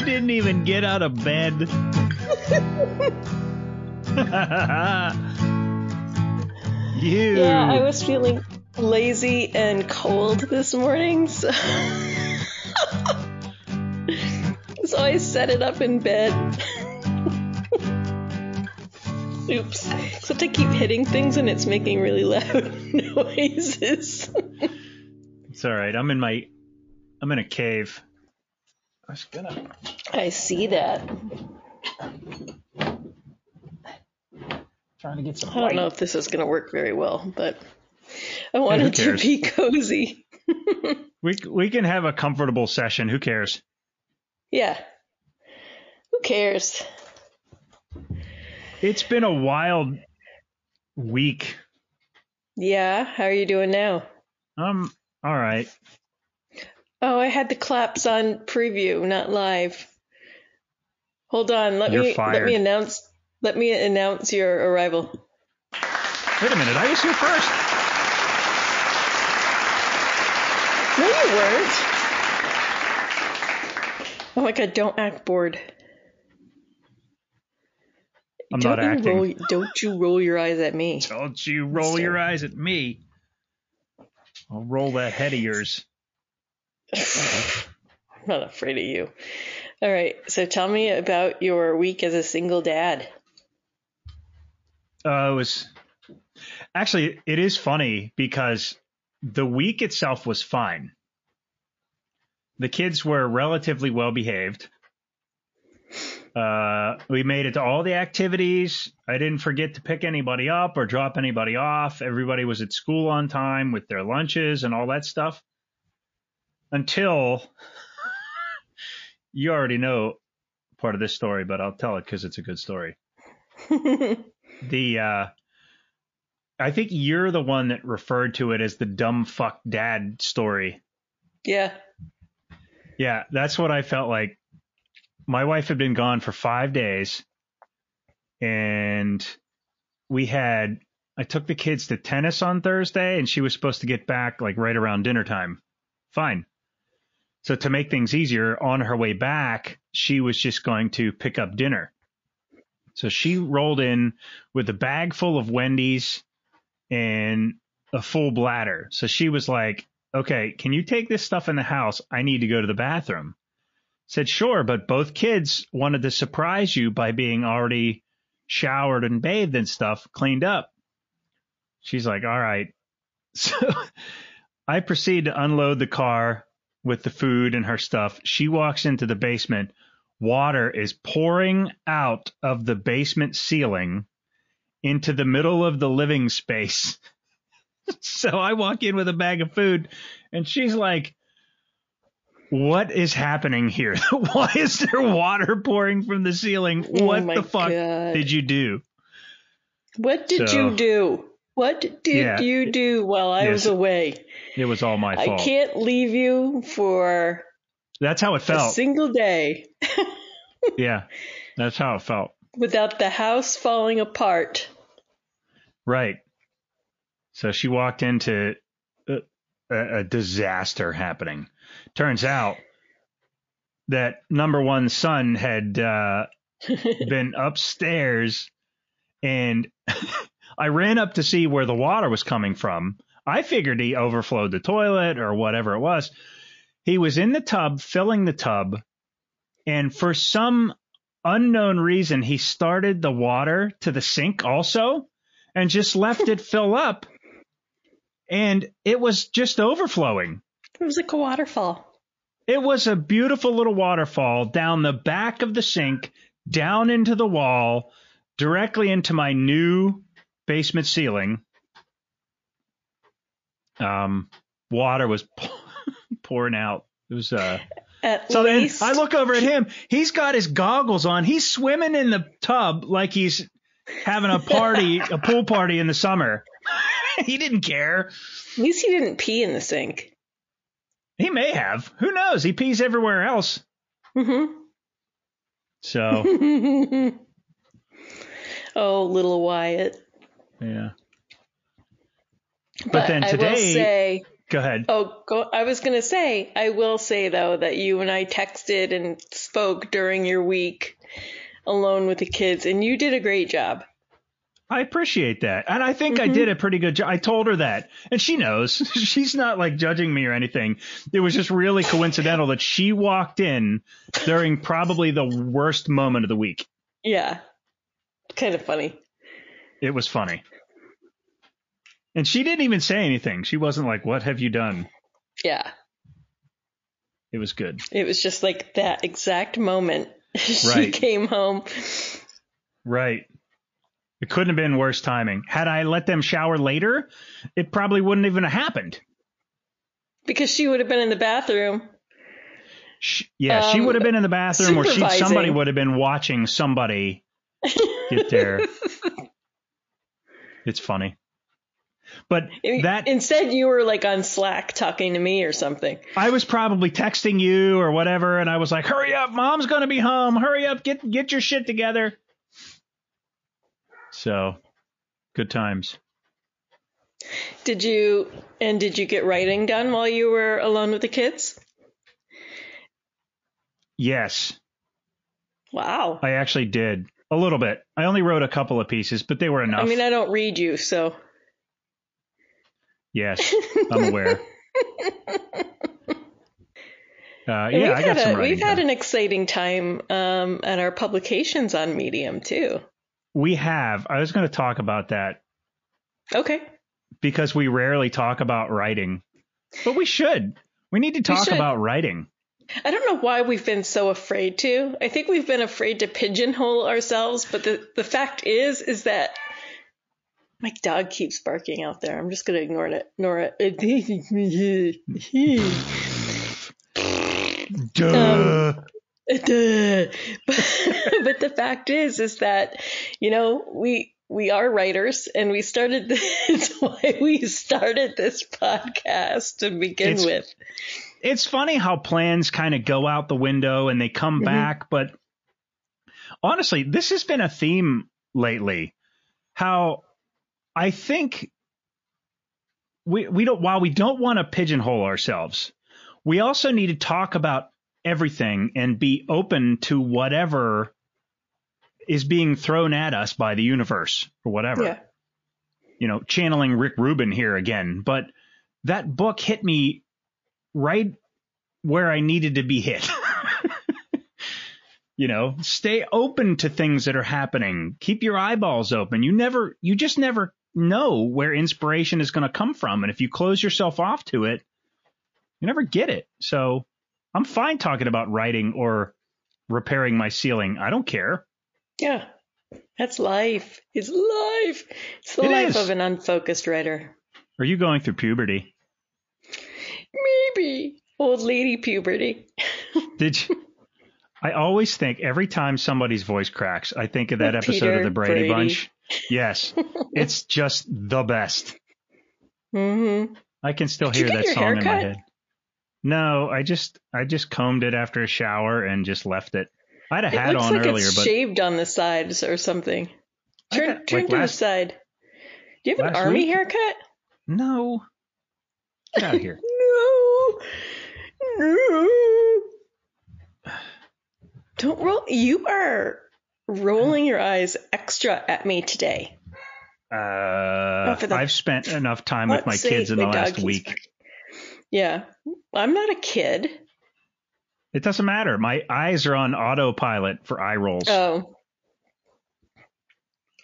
You didn't even get out of bed. you. Yeah, I was feeling lazy and cold this morning, so. so I set it up in bed. Oops. Except I keep hitting things and it's making really loud noises. It's all right. I'm in my. I'm in a cave. I gonna. I see that. Trying to get some I don't know if this is going to work very well, but I who wanted to cares? be cozy. We we can have a comfortable session. Who cares? Yeah. Who cares? It's been a wild week. Yeah, how are you doing now? Um. All right. Oh, I had the claps on preview, not live. Hold on, let You're me let me announce let me announce your arrival. Wait a minute. I was here first. No, you weren't. Oh my god, don't act bored. I'm don't not you acting. Roll, don't you roll your eyes at me. Don't you roll your eyes at me. I'll roll that head of yours. I'm not afraid of you. All right, so tell me about your week as a single dad. Uh, it was actually it is funny because the week itself was fine. The kids were relatively well behaved. Uh, we made it to all the activities. I didn't forget to pick anybody up or drop anybody off. Everybody was at school on time with their lunches and all that stuff. Until you already know part of this story, but I'll tell it because it's a good story the uh I think you're the one that referred to it as the dumb fuck dad story. yeah. Yeah, that's what I felt like. My wife had been gone for 5 days and we had I took the kids to tennis on Thursday and she was supposed to get back like right around dinner time. Fine. So to make things easier, on her way back, she was just going to pick up dinner. So she rolled in with a bag full of Wendy's and a full bladder. So she was like, okay, can you take this stuff in the house? I need to go to the bathroom. Said, sure, but both kids wanted to surprise you by being already showered and bathed and stuff, cleaned up. She's like, all right. So I proceed to unload the car with the food and her stuff. She walks into the basement. Water is pouring out of the basement ceiling into the middle of the living space. so I walk in with a bag of food and she's like, what is happening here? Why is there water pouring from the ceiling? Oh What my the fuck God. did you do? What did So- you do? What did Yeah. you do while I Yes. was away? It was all my fault. I can't leave you for That's how it felt. a single day Yeah. That's how it felt. without the house falling apart. Right. So she walked into a, a, a disaster happening. Turns out that number one son had uh, been upstairs and I ran up to see where the water was coming from. I figured he overflowed the toilet or whatever it was. He was in the tub, filling the tub, and for some unknown reason, he started the water to the sink also and just left it fill up. And it was just overflowing. It was like a waterfall. It was a beautiful little waterfall down the back of the sink, down into the wall, directly into my new basement ceiling. Um, water was pouring out. It was uh. At So then I look over at him. He's got his goggles on. He's swimming in the tub like he's having a party, a pool party in the summer. he didn't care. at least he didn't pee in the sink. He may have. Who knows? He pees everywhere else. Mm-hmm. So oh, little Wyatt. Yeah. But, then I will today- say Go ahead. Oh, go, I was going to say, I will say though that you and I texted and spoke during your week alone with the kids, and you did a great job. I appreciate that. And I think Mm-hmm. I did a pretty good job. I told her that. And she knows. She's not like judging me or anything. It was just really coincidental that she walked in during probably the worst moment of the week. Yeah. Kind of funny. It was funny. And she didn't even say anything. She wasn't like, What have you done? Yeah. It was good. It was just like that exact moment she Right. came home. Right. It couldn't have been worse timing. Had I let them shower later, it probably wouldn't even have happened. Because she would have been in the bathroom. Sh yeah, she Um, would have been in the bathroom, or she somebody would have been watching somebody get there. it's funny, but that Instead, you were like on Slack talking to me or something. I was probably texting you or whatever, and I was like, "Hurry up, mom's gonna be home. Hurry up, get get your shit together." So, good times. Did you and did you get writing done while you were alone with the kids? Yes, Wow. I actually did a little bit. I only wrote a couple of pieces, but they were enough. I mean, I don't read you, so yes, I'm aware. Uh, yeah, we've I got had some a, we've had an exciting time um, at our publications on Medium too. We have. I was going to talk about that Okay. because we rarely talk about writing, but we should. We need to talk about writing. I don't know why we've been so afraid to. I think we've been afraid to pigeonhole ourselves, but the, the fact is is that my dog keeps barking out there. I'm just gonna ignore it. Ignore it. Duh. Duh. Um, but the fact is is that you know we we are writers and we started this why we started this podcast to begin It's- with it's funny how plans kind of go out the window and they come Mhm. back, but honestly, this has been a theme lately. How I think we we don't while we don't want to pigeonhole ourselves, we also need to talk about everything and be open to whatever is being thrown at us by the universe or whatever. yeah you know, channeling Rick Rubin here again, but that book hit me right where I needed to be hit. you know, stay open to things that are happening. Keep your eyeballs open. You never, you just never know where inspiration is going to come from. And if you close yourself off to it, you never get it. So I'm fine talking about writing or repairing my ceiling. I don't care. yeah that's life it's life it's the It life is. of an unfocused writer Are you going through puberty? Maybe old lady puberty Did you? I always think every time somebody's voice cracks, I think of that With episode Peter of the Brady, Brady. Bunch. Yes, it's just the best. mm-hmm I can still Did hear that song in my head. No, I just I just combed it after a shower and just left it. I had a it hat looks on like earlier, it's but shaved on the sides or something turn got- turn like to last- the side do you have an army week? haircut no. Get out of here. No. Don't roll. You are rolling your eyes extra at me today. Uh, the- I've spent enough time with my kids in the last week. Yeah. I'm not a kid. It doesn't matter. My eyes are on autopilot for eye rolls. Oh.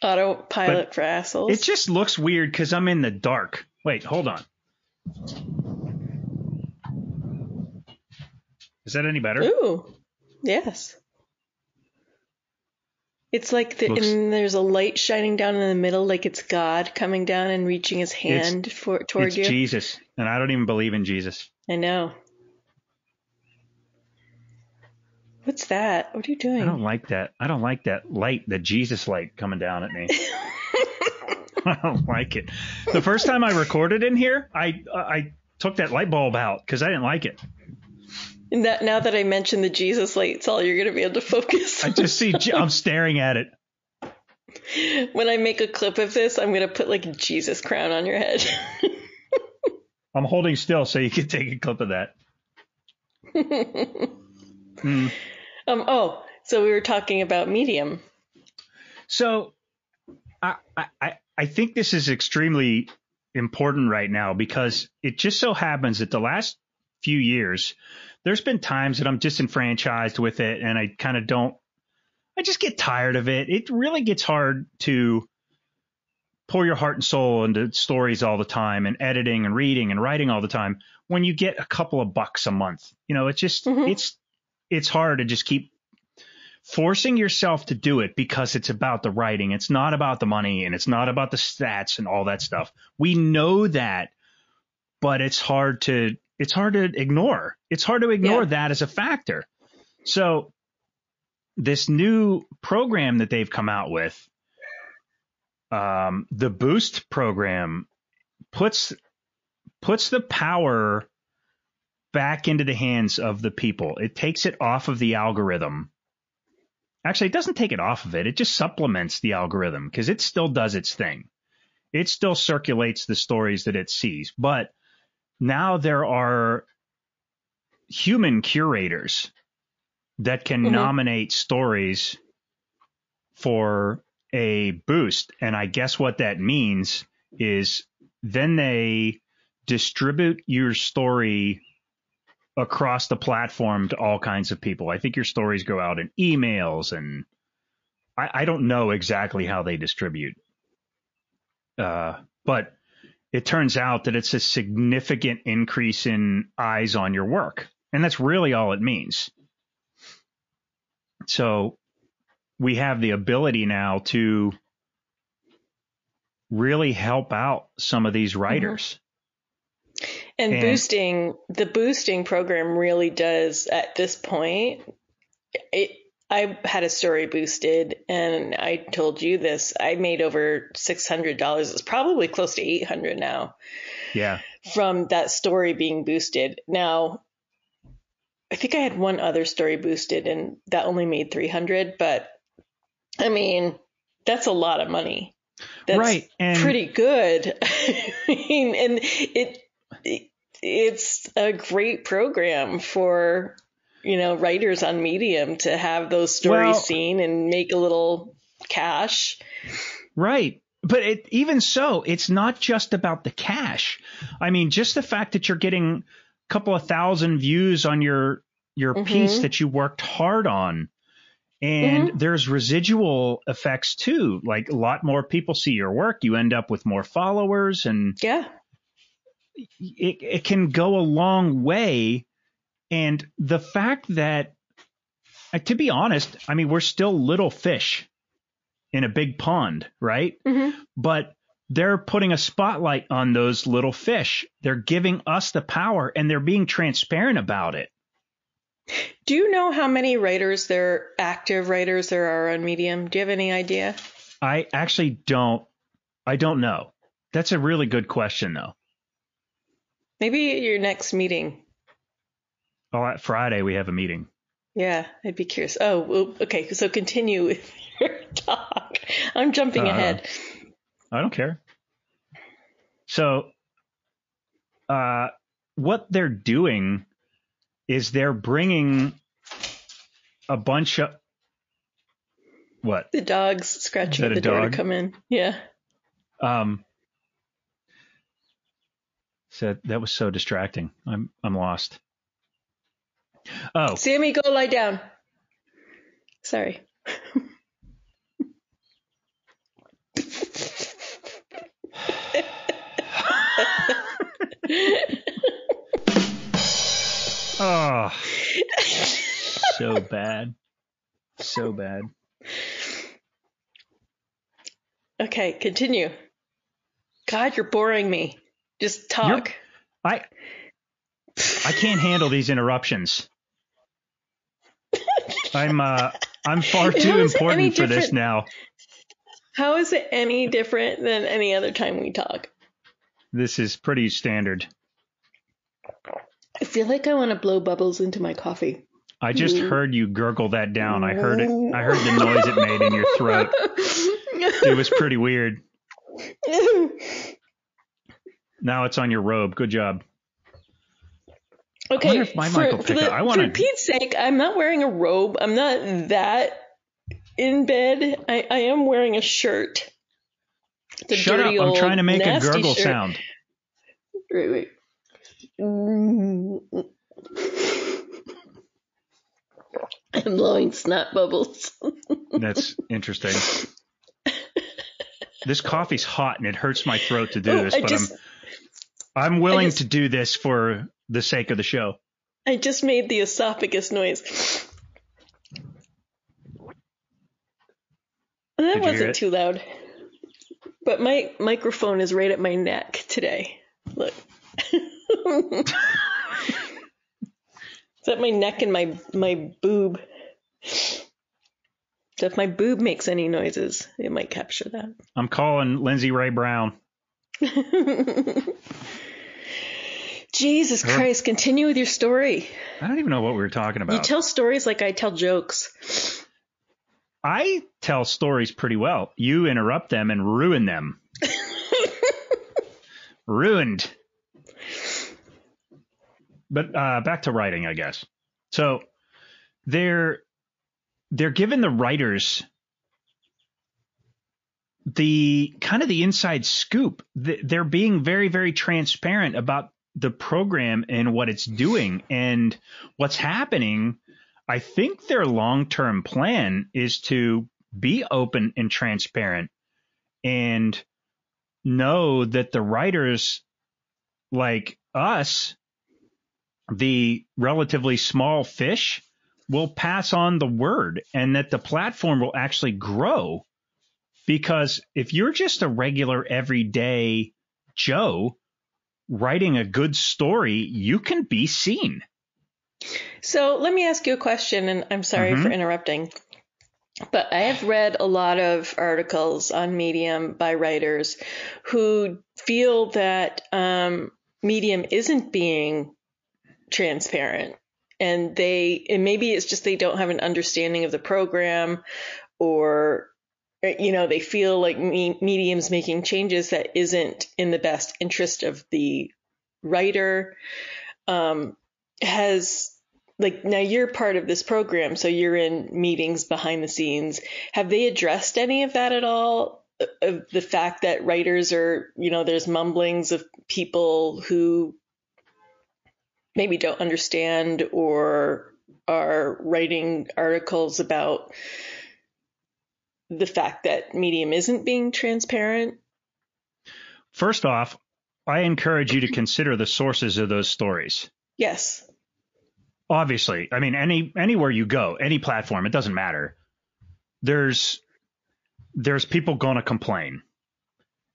Autopilot for assholes. It just looks weird because I'm in the dark. Wait, hold on. Is that any better? Ooh. Yes. It's like the, Looks- and there's a light shining down in the middle, like it's God coming down and reaching his hand for toward it's you. Jesus, and I don't even believe in Jesus. I know. What's that? What are you doing? I don't like that. I don't like that light, the Jesus light coming down at me. I don't like it. The first time I recorded in here, I I took that light bulb out because I didn't like it. That, now that I mentioned the Jesus light, it's all you're going to be able to focus. I just see I'm staring at it. when I make a clip of this, I'm going to put like a Jesus crown on your head. I'm holding still so you can take a clip of that. mm. um, oh, so we were talking about Medium. So I, I, I think this is extremely important right now because it just so happens that the last few years, there's been times that I'm disenfranchised with it and I kind of don't, I just get tired of it. It really gets hard to pour your heart and soul into stories all the time and editing and reading and writing all the time when you get a couple of bucks a month. You know, it's just, mm-hmm. it's, it's hard to just keep forcing yourself to do it because it's about the writing. It's not about the money and it's not about the stats and all that stuff. We know that, but it's hard to it's hard to ignore. It's hard to ignore yeah. that as a factor. So this new program that they've come out with, um, the Boost program, puts puts the power back into the hands of the people. It takes it off of the algorithm. Actually, it doesn't take it off of it. It just supplements the algorithm because it still does its thing. It still circulates the stories that it sees, but now there are human curators that can mm-hmm. nominate stories for a boost. And I guess what that means is then they distribute your story across the platform to all kinds of people. I think your stories go out in emails and I, I don't know exactly how they distribute. Uh, but it turns out that it's a significant increase in eyes on your work. And that's really all it means. So we have the ability now to really help out some of these mm-hmm. writers. And, and, boosting the boosting program really does at this point it I had a story boosted and I told you this. I made over $600. It's probably close to 800 now. Yeah. From that story being boosted. Now, I think I had one other story boosted and that only made 300, but I mean, that's a lot of money. That's right. And pretty good. I mean, and it, it it's a great program for you know, writers on Medium to have those stories well, seen and make a little cash. Right. But it, even so, it's not just about the cash. I mean, just the fact that you're getting a couple of thousand views on your your mm-hmm. piece that you worked hard on. And mm-hmm. there's residual effects too. Like a lot more people see your work, you end up with more followers and Yeah. It it can go a long way and the fact that, uh, to be honest, I mean, we're still little fish in a big pond, right? Mm-hmm. But they're putting a spotlight on those little fish. They're giving us the power and they're being transparent about it. Do you know how many writers there, active writers there are on Medium? Do you have any idea? I actually don't. I don't know. That's a really good question, though. Maybe at your next meeting, Oh, Friday we have a meeting. Yeah, I'd be curious. Oh, okay. So continue with your talk. I'm jumping uh, ahead. I don't care. So, uh, what they're doing is they're bringing a bunch of what? The dog's scratching at the door dog? to come in. Yeah. Um. So that was so distracting. I'm I'm lost. Oh. Sammy, go lie down. Sorry. oh. So bad. So bad. Okay, continue. God, you're boring me. Just talk. You're, I I can't handle these interruptions. I'm uh, I'm far too important for this now. How is it any different than any other time we talk? This is pretty standard. I feel like I want to blow bubbles into my coffee. I just mm. heard you gurgle that down. I heard it. I heard the noise it made in your throat. It was pretty weird. Now it's on your robe. Good job. Okay, wonder if my for, for, the- for Pete's sake, I'm not wearing a robe. I'm not that in bed. I, I am wearing a shirt. The Shut up. I'm trying to make a gurgle shirt. sound. Wait, wait. I'm blowing snot bubbles. That's interesting. This coffee's hot and it hurts my throat to do Oh, this, I but just I'm I'm willing just- to do this for the sake of the show. I just made the esophagus noise. That Did you hear wasn't too loud. But my microphone is right at my neck today. Look. is that my neck and my my boob? So if my boob makes any noises, it might capture that. I'm calling Lindsay Ray Brown. Jesus Her- Christ, continue with your story. I don't even know what we were talking about. You tell stories like I tell jokes. I tell stories pretty well. You interrupt them and ruin them. Ruined. But uh, back to writing, I guess. So they're they're giving the writers the kind of the inside scoop. They're being very, very transparent about the program and what it's doing and what's happening. I think their long term plan is to be open and transparent and know that the writers like us, the relatively small fish, will pass on the word and that the platform will actually grow. Because if you're just a regular everyday Joe writing a good story, you can be seen. So let me ask you a question, and I'm sorry Mhm. for interrupting. But I have read a lot of articles on Medium by writers who feel that um, Medium isn't being transparent. And they, and maybe it's just they don't have an understanding of the program or, you know, they feel like me, Medium's making changes that isn't in the best interest of the writer. Um, has like now you're part of this program so you're in meetings behind the scenes have they addressed any of that at all of the fact that writers are you know there's mumblings of people who maybe don't understand or are writing articles about the fact that medium isn't being transparent First off, I encourage you to consider the sources of those stories. yes Obviously, I mean any anywhere you go, any platform, it doesn't matter. There's there's people going to complain.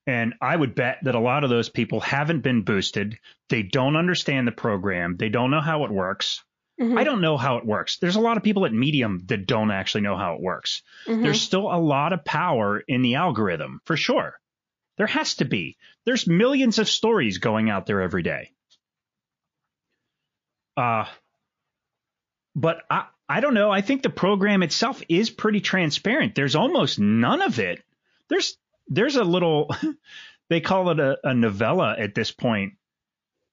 And I would bet that a lot of those people haven't been boosted. They don't understand the program. They don't know how it works. Mhm. I don't know how it works. There's a lot of people at Medium that don't actually know how it works. Mhm. There's still a lot of power in the algorithm, for sure. There has to be. There's millions of stories going out there every day. Uh, but I, I don't know. I think the program itself is pretty transparent. There's almost none of it. There's there's a little they call it a, a novella at this point,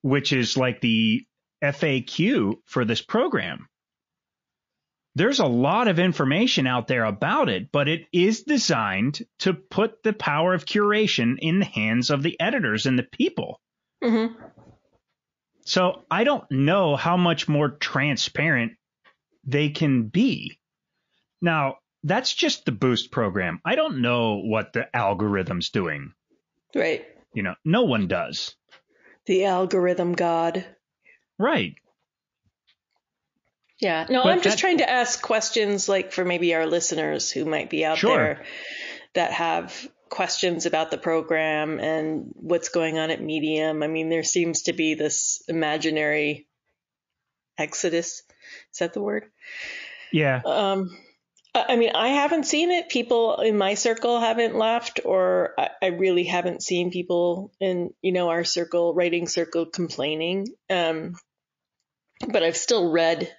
which is like the FAQ for this program. There's a lot of information out there about it, but it is designed to put the power of curation in the hands of the editors and the people. Mhm. So I don't know how much more transparent they can be. Now, that's just the boost program. I don't know what the algorithm's doing. right You know, no one does. the algorithm god Right. Yeah. No, But I'm just that- trying to ask questions like for maybe our listeners who might be out Sure. there that have questions about the program and what's going on at Medium. I mean, there seems to be this imaginary exodus. Is that the word? Yeah. Um, I mean, I haven't seen it. People in my circle haven't left, or I, I really haven't seen people in you know our circle, writing circle, complaining. Um, but I've still read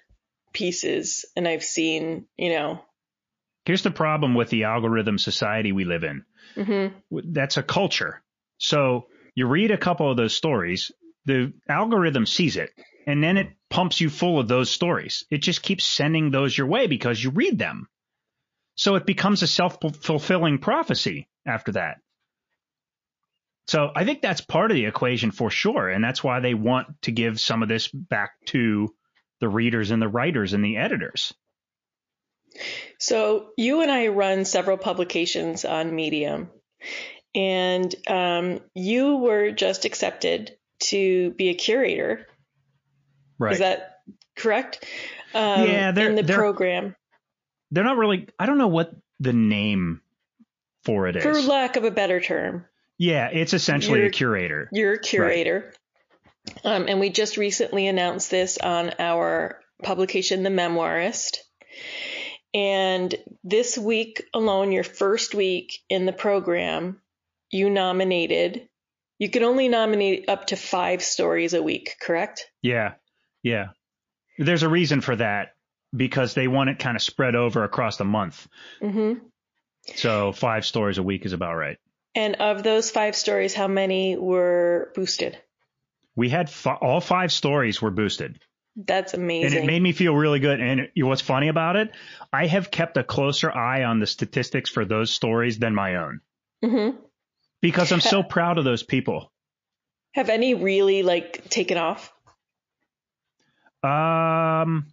pieces, and I've seen you know. Here's the problem with the algorithm society we live in. hmm That's a culture. So You read a couple of those stories, the algorithm sees it, and then it pumps you full of those stories. It just keeps sending those your way because you read them. So it becomes a self fulfilling prophecy after that. So I think that's part of the equation for sure. And that's why they want to give some of this back to the readers and the writers and the editors. So you and I run several publications on Medium, and um, you were just accepted to be a curator. Right. Is that correct? Um, yeah, they're in the they're, program. They're not really. I don't know what the name for it is. For lack of a better term. Yeah, it's essentially You're- a curator. You're a curator. Um, and we just recently announced this on our publication, The Memoirist. And this week alone, your first week in the program, you nominated, you can only nominate up to five stories a week, correct? Yeah, yeah. There's a reason for that because they want it kind of spread over across the month. hmm So five stories a week is about right. And of those five stories, how many were boosted? We had fi- all five stories were boosted, That's amazing. and it made me feel really good. And what's funny about it? I have kept a closer eye on the statistics for those stories than my own hmm because I'm so proud of those people. Have any really like taken off? Um,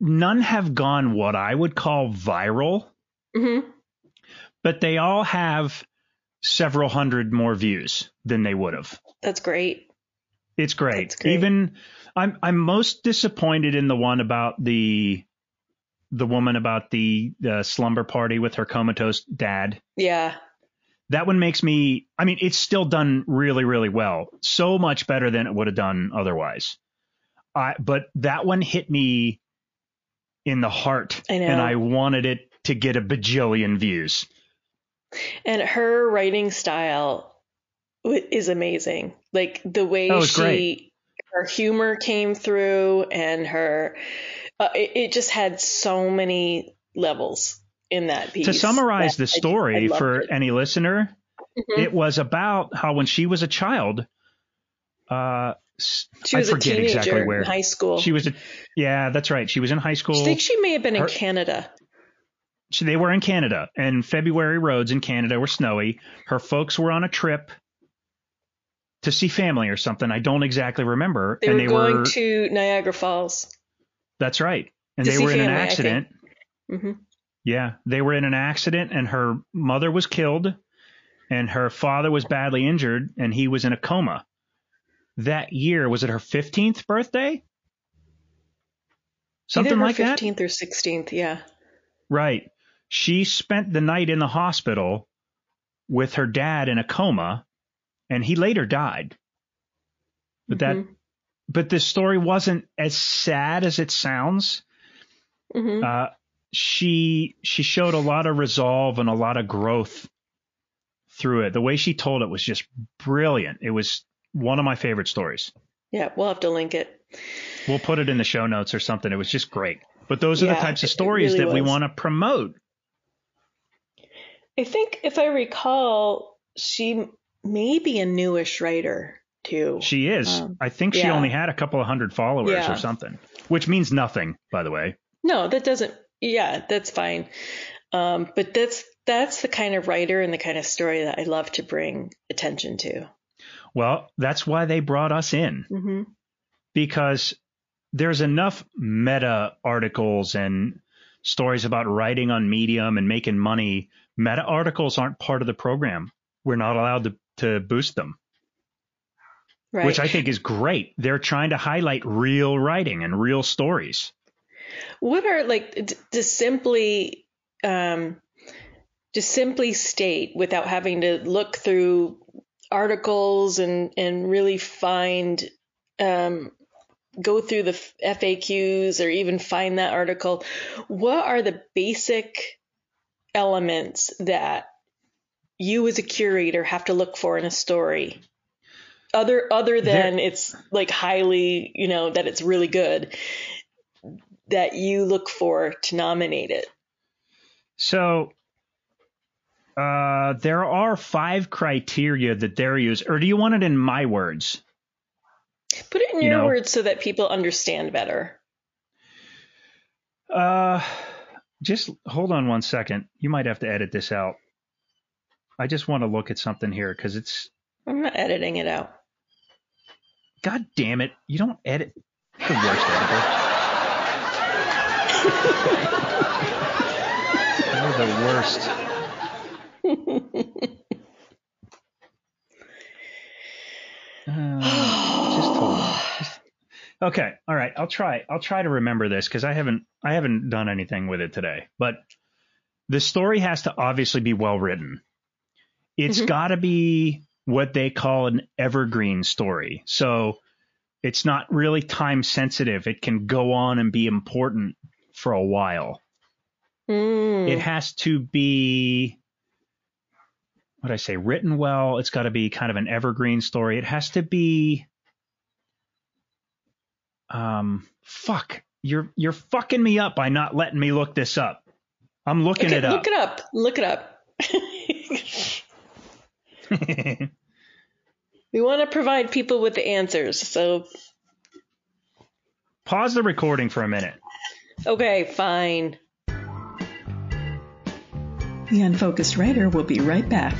none have gone what I would call viral, hmm but they all have several hundred more views than they would have. That's great. It's great. Great. Even I'm I'm most disappointed in the one about the the woman about the, the slumber party with her comatose dad. Yeah. That one makes me I mean it's still done really really well. So much better than it would have done otherwise. I but that one hit me in the heart I know. and I wanted it to get a bajillion views. And her writing style is amazing. Like the way Oh, she, great. her humor came through, and her, uh, it, it just had so many levels in that piece. to summarize the I- I story for it. any listener, Mhm. it was about how when she was a child, uh, she I was a forget teenager exactly where in high school. she was. A, yeah, that's right. She was in high school. I think she may have been in Canada. She- they were in Canada, and February roads in Canada were snowy. Her folks were on a trip to see family or something. I don't exactly remember. They and were they going were. to Niagara Falls. that's right. And they were in an family, think. accident. hmm Yeah, they were in an accident, and her mother was killed, and her father was badly injured, and he was in a coma. That year, was it her 15th birthday? Something like that? 15th or 16th. Yeah. Right. She spent the night in the hospital with her dad in a coma, and he later died. But that, Mhm. but this story wasn't as sad as it sounds. Mhm. uh, she she showed a lot of resolve and a lot of growth through it. The way she told it was just brilliant. It was one of my favorite stories. yeah. We'll have to link it. We'll put it in the show notes or something. It was just great. But those are the types of stories really that we want to promote. I think if I recall, she may be a newish writer too. She is. Um, I think she yeah. only had a couple of hundred followers Yeah. or something, which means nothing, by the way. No, that doesn't. Yeah, that's fine. Um, but that's that's the kind of writer and the kind of story that I love to bring attention to. Well, that's why they brought us in. hmm because there's enough meta articles and stories about writing on Medium and making money. Meta articles aren't part of the program. We're not allowed to, to boost them, Right. which I think is great. They're trying to highlight real writing and real stories. What are like to simply um, to simply state without having to look through articles and and really find um, go through the FAQs or even find that article. What are the basic elements that you as a curator have to look for in a story? Other other than it's like highly, you know, that it's really good that you look for to nominate it. So Uh, there are five criteria that they're used, or do you want it in my words? Put it in You your know- words so that people understand better. Uh, just hold on one second. You might have to edit this out. I just want to look at something here because it's I'm not editing it out. God damn it! You don't edit. The worst editor. You're the worst. Uh, just hold on. Just- Okay, all right. I'll try. I'll try to remember this because I haven't. I haven't done anything with it today. But the story has to obviously be well written. It's Mhm. got to be what they call an evergreen story. So it's not really time sensitive. It can go on and be important for a while. Mm. It has to be what I say, written well. It's got to be kind of an evergreen story. It has to be um fuck. You're you're fucking me up by not letting me look this up. I'm looking Okay, it up. Look it up. Look it up. we want to provide people with the answers. So, Pause the recording for a minute. okay, fine. The Unfocused Writer will be right back.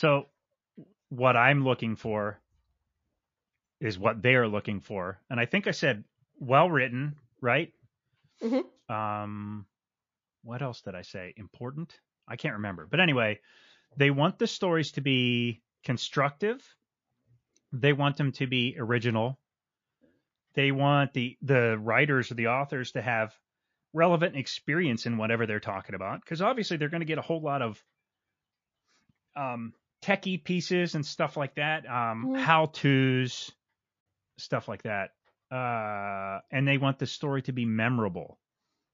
So what I'm looking for is what they're looking for. And I think I said well written, right? Mhm. Um what else did I say? Important? I can't remember. But anyway, they want the stories to be constructive. They want them to be original. They want the the writers or the authors to have relevant experience in whatever they're talking about because obviously they're going to get a whole lot of um, techie pieces and stuff like that, um, Mhm. how tos, stuff like that. Uh, and they want the story to be memorable.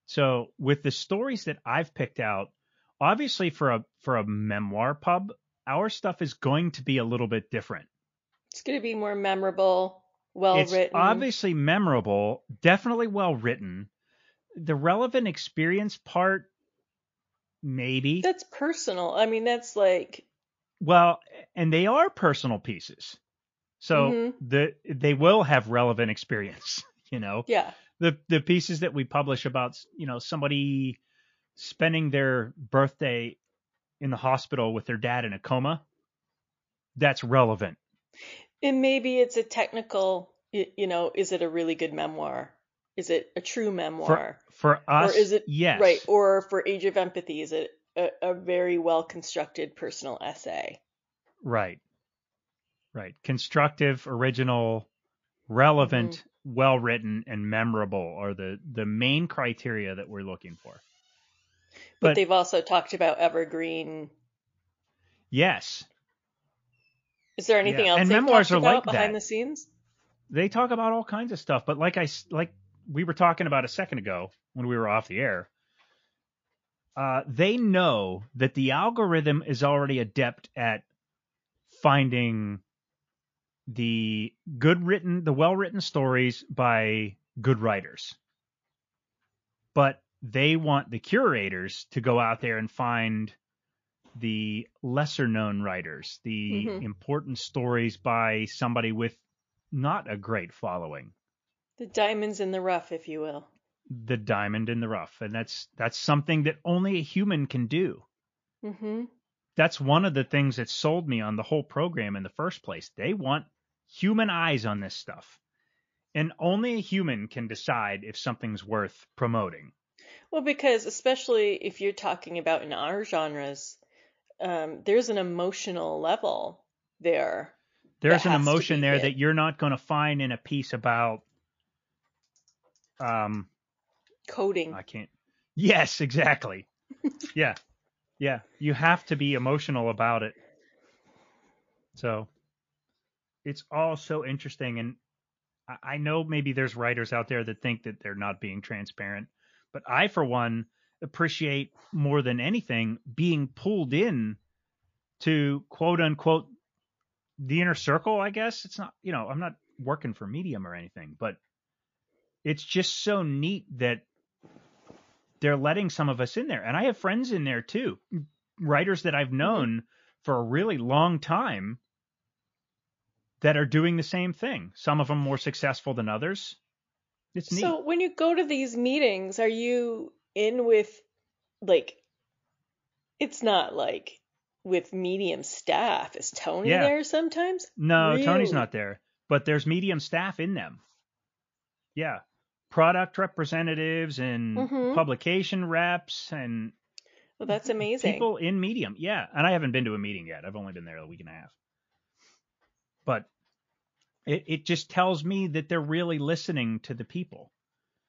So with the stories that I've picked out, obviously for a for a memoir pub, our stuff is going to be a little bit different. It's going to be more memorable, well it's written. obviously memorable, definitely well written. The relevant experience part, maybe. That's personal. I mean, that's like, Well, and they are personal pieces. So Mhm. the they will have relevant experience, you know. yeah. The the pieces that we publish about, you know, somebody spending their birthday in the hospital with their dad in a coma, that's relevant. And maybe it's a technical, you know, is it a really good memoir? Is it a true memoir? For us, or is it yes. right? Or for Age of Empathy, is it a, a very well constructed personal essay? Right. Right. Constructive, original, relevant, Mm-hmm. well written, and memorable are the the main criteria that we're looking for. But, But- they've also talked about evergreen. Yes. Is there anything Yeah, else and memoirs are about like behind that. the scenes? They talk about all kinds of stuff, but like I like we were talking about a second ago when we were off the air, uh, they know that the algorithm is already adept at finding the good written, the well written stories by good writers. But they want the curators to go out there and find the lesser known writers, the Mhm. important stories by somebody with not a great following The diamonds in the rough, if you will. The diamond in the rough and that's that's something that only a human can do hmm that's one of the things that sold me on the whole program in the first place they want human eyes on this stuff and only a human can decide if something's worth promoting Well, because especially if you're talking about in our genres, um, there's an emotional level there. there's an emotion there hit. that you're not going to find in a piece about um Coding. I can't. Yes, exactly. yeah. Yeah. You have to be emotional about it. So it's all so interesting. And I, I know maybe there's writers out there that think that they're not being transparent, but I, for one, appreciate more than anything being pulled in to quote unquote the inner circle, I guess. It's not, you know, I'm not working for Medium or anything, but it's just so neat that they're letting some of us in there. And I have friends in there too, writers that I've mm-hmm. known for a really long time that are doing the same thing. Some of them more successful than others. It's neat. So when you go to these meetings, are you in with like it's not like with medium staff. Is Tony Yeah. there sometimes? no, Tony's not there, but there's medium staff in them. Yeah. Product representatives and Mhm. publication reps and Well, that's amazing. people in medium. Yeah. And I haven't been to a meeting yet. I've only been there a week and a half. But it, it just tells me that they're really listening to the people.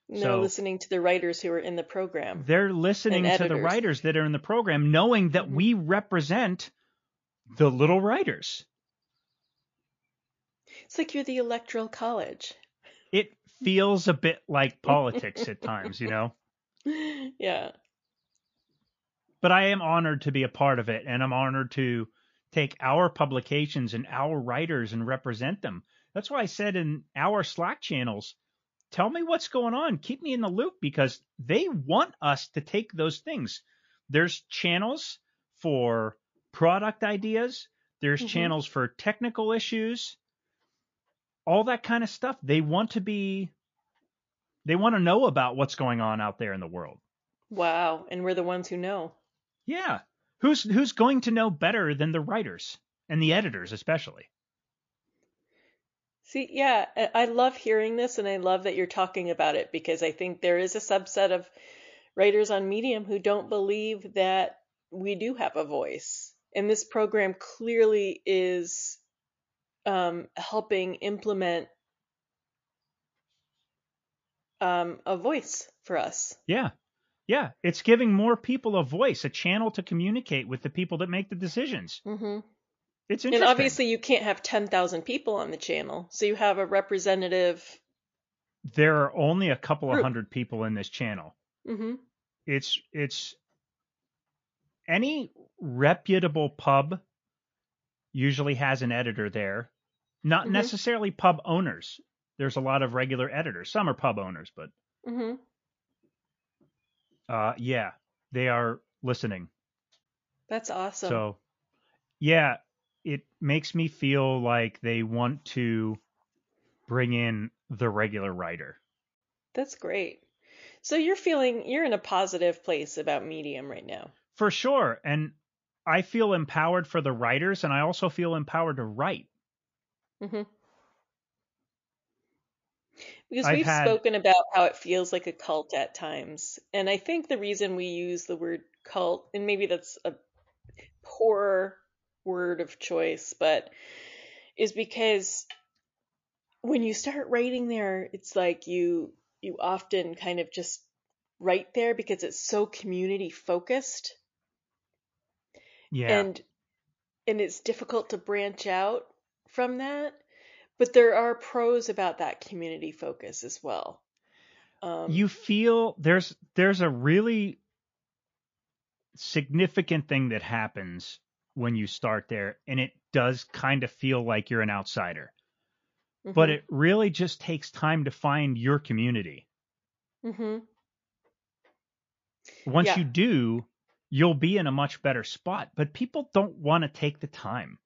no, so- listening to the writers who are in the program. They're listening to the writers that are in the program, knowing that Mhm. we represent the little writers. It's like you're the electoral college. Feels a bit like politics at times, you know? yeah. But I am honored to be a part of it, and I'm honored to take our publications and our writers and represent them. That's why I said in our Slack channels, tell me what's going on. Keep me in the loop because they want us to take those things. There's channels for product ideas, there's Mhm. channels for technical issues, all that kind of stuff. They want to be, they want to know about what's going on out there in the world. Wow. And we're the ones who know. Yeah. Who's who's going to know better than the writers and the editors especially? See, yeah, I love hearing this and I love that you're talking about it because I think there is a subset of writers on Medium who don't believe that we do have a voice. And this program clearly is um, helping implement um, a voice for us. Yeah. Yeah, it's giving more people a voice, a channel to communicate with the people that make the decisions. hmm It's And obviously, you can't have 10,000 people on the channel. So you have a representative. there are only a couple of hundred people in this channel. hmm It's it's any reputable pub usually has an editor there. Not Mhm. necessarily pub owners. There's a lot of regular editors. Some are pub owners, but hmm uh yeah, they are listening. That's awesome. So, yeah, it makes me feel like they want to bring in the regular writer. That's great. So you're feeling you're in a positive place about Medium right now. For sure. And I feel empowered for the writers, and I also feel empowered to write. Hmm Because I've we've had- spoken about how it feels like a cult at times. And I think the reason we use the word cult, and maybe that's a poor word of choice, but is because when you start writing there, it's like you you often kind of just write there because it's so community focused. Yeah. and and it's difficult to branch out from that but there are pros about that community focus as well um, you feel there's there's a really significant thing that happens when you start there, and it does kind of feel like you're an outsider. But mhm, it really just takes time to find your community. mhm. Once Yeah. you do, you'll be in a much better spot. But people don't want to take the time.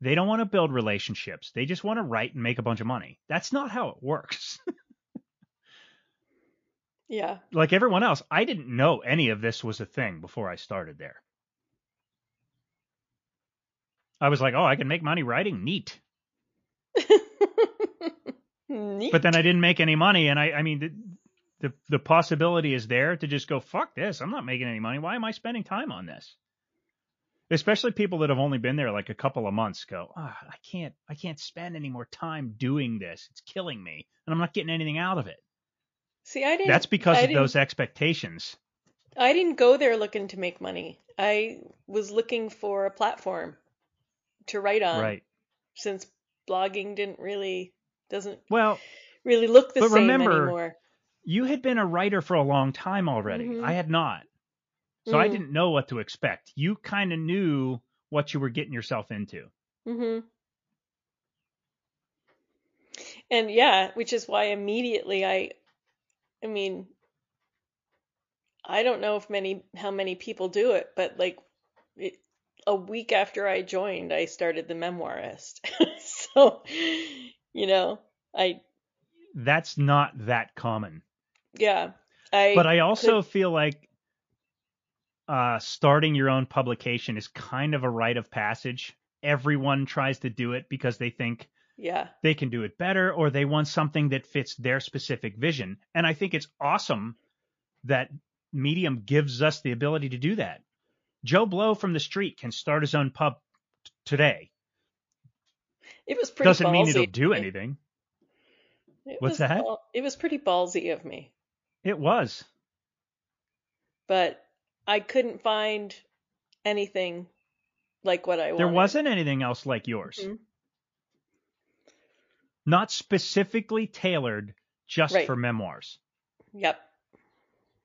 They don't want to build relationships. They just want to write and make a bunch of money. That's not how it works. yeah like everyone else, I didn't know any of this was a thing before I started there. I was like, oh, I can make money writing? Neat. Neat. But then I didn't make any money. And I, I mean, the, the, the possibility is there to just go, fuck this. I'm not making any money. Why am I spending time on this? Especially people that have only been there like a couple of months go, ah, I can't, I can't spend any more time doing this. It's killing me. And I'm not getting anything out of it. see i didn't That's because I of those expectations. i didn't go there looking to make money i was looking for a platform to write on right. since blogging didn't really doesn't Well, really look the But same remember, anymore you had been a writer for a long time already. Mhm. I had not. So I Mm. didn't know what to expect. You kind of knew what you were getting yourself into. hmm And yeah, which is why immediately I I mean I don't know if many how many people do it, but like it, a week after I joined, I started the memoirist. so, you know, I That's not that common. yeah, I But I also could- feel like uh, starting your own publication is kind of a rite of passage. Everyone tries to do it because they think yeah, they can do it better or they want something that fits their specific vision. And I think it's awesome that Medium gives us the ability to do that. Joe Blow from the street can start his own pub t- today. it was pretty. Doesn't mean it'll do anything. It What's was that? It was pretty ballsy of me, It was. but I couldn't find anything like what I wanted. There wasn't anything else like yours. Mhm. Not specifically tailored just Right. for memoirs. Yep.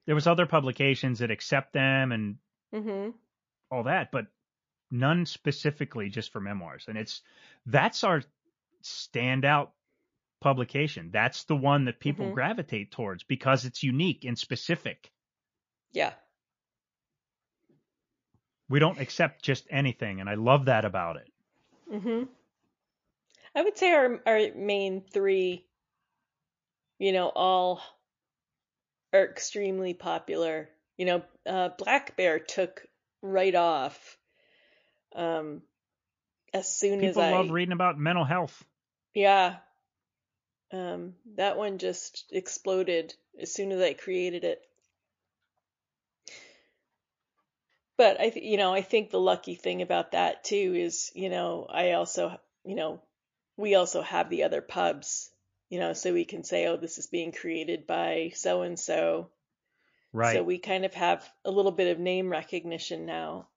There was other publications that accept them and Mhm. all that, but none specifically just for memoirs. And it's that's our standout publication. That's the one that people Mhm. gravitate towards because it's unique and specific. Yeah. We don't accept just anything, and I love that about it. Mhm. I would say our our main three, you know, all are extremely popular. You know, uh, Black Bear took right off. Um, as soon as People I love reading about mental health. Yeah. Um, that one just exploded as soon as I created it. But I, th- you know, I think the lucky thing about that too is, you know, I also, you know, we also have the other pubs, you know, so we can say, oh, this is being created by so and so. Right. So we kind of have a little bit of name recognition now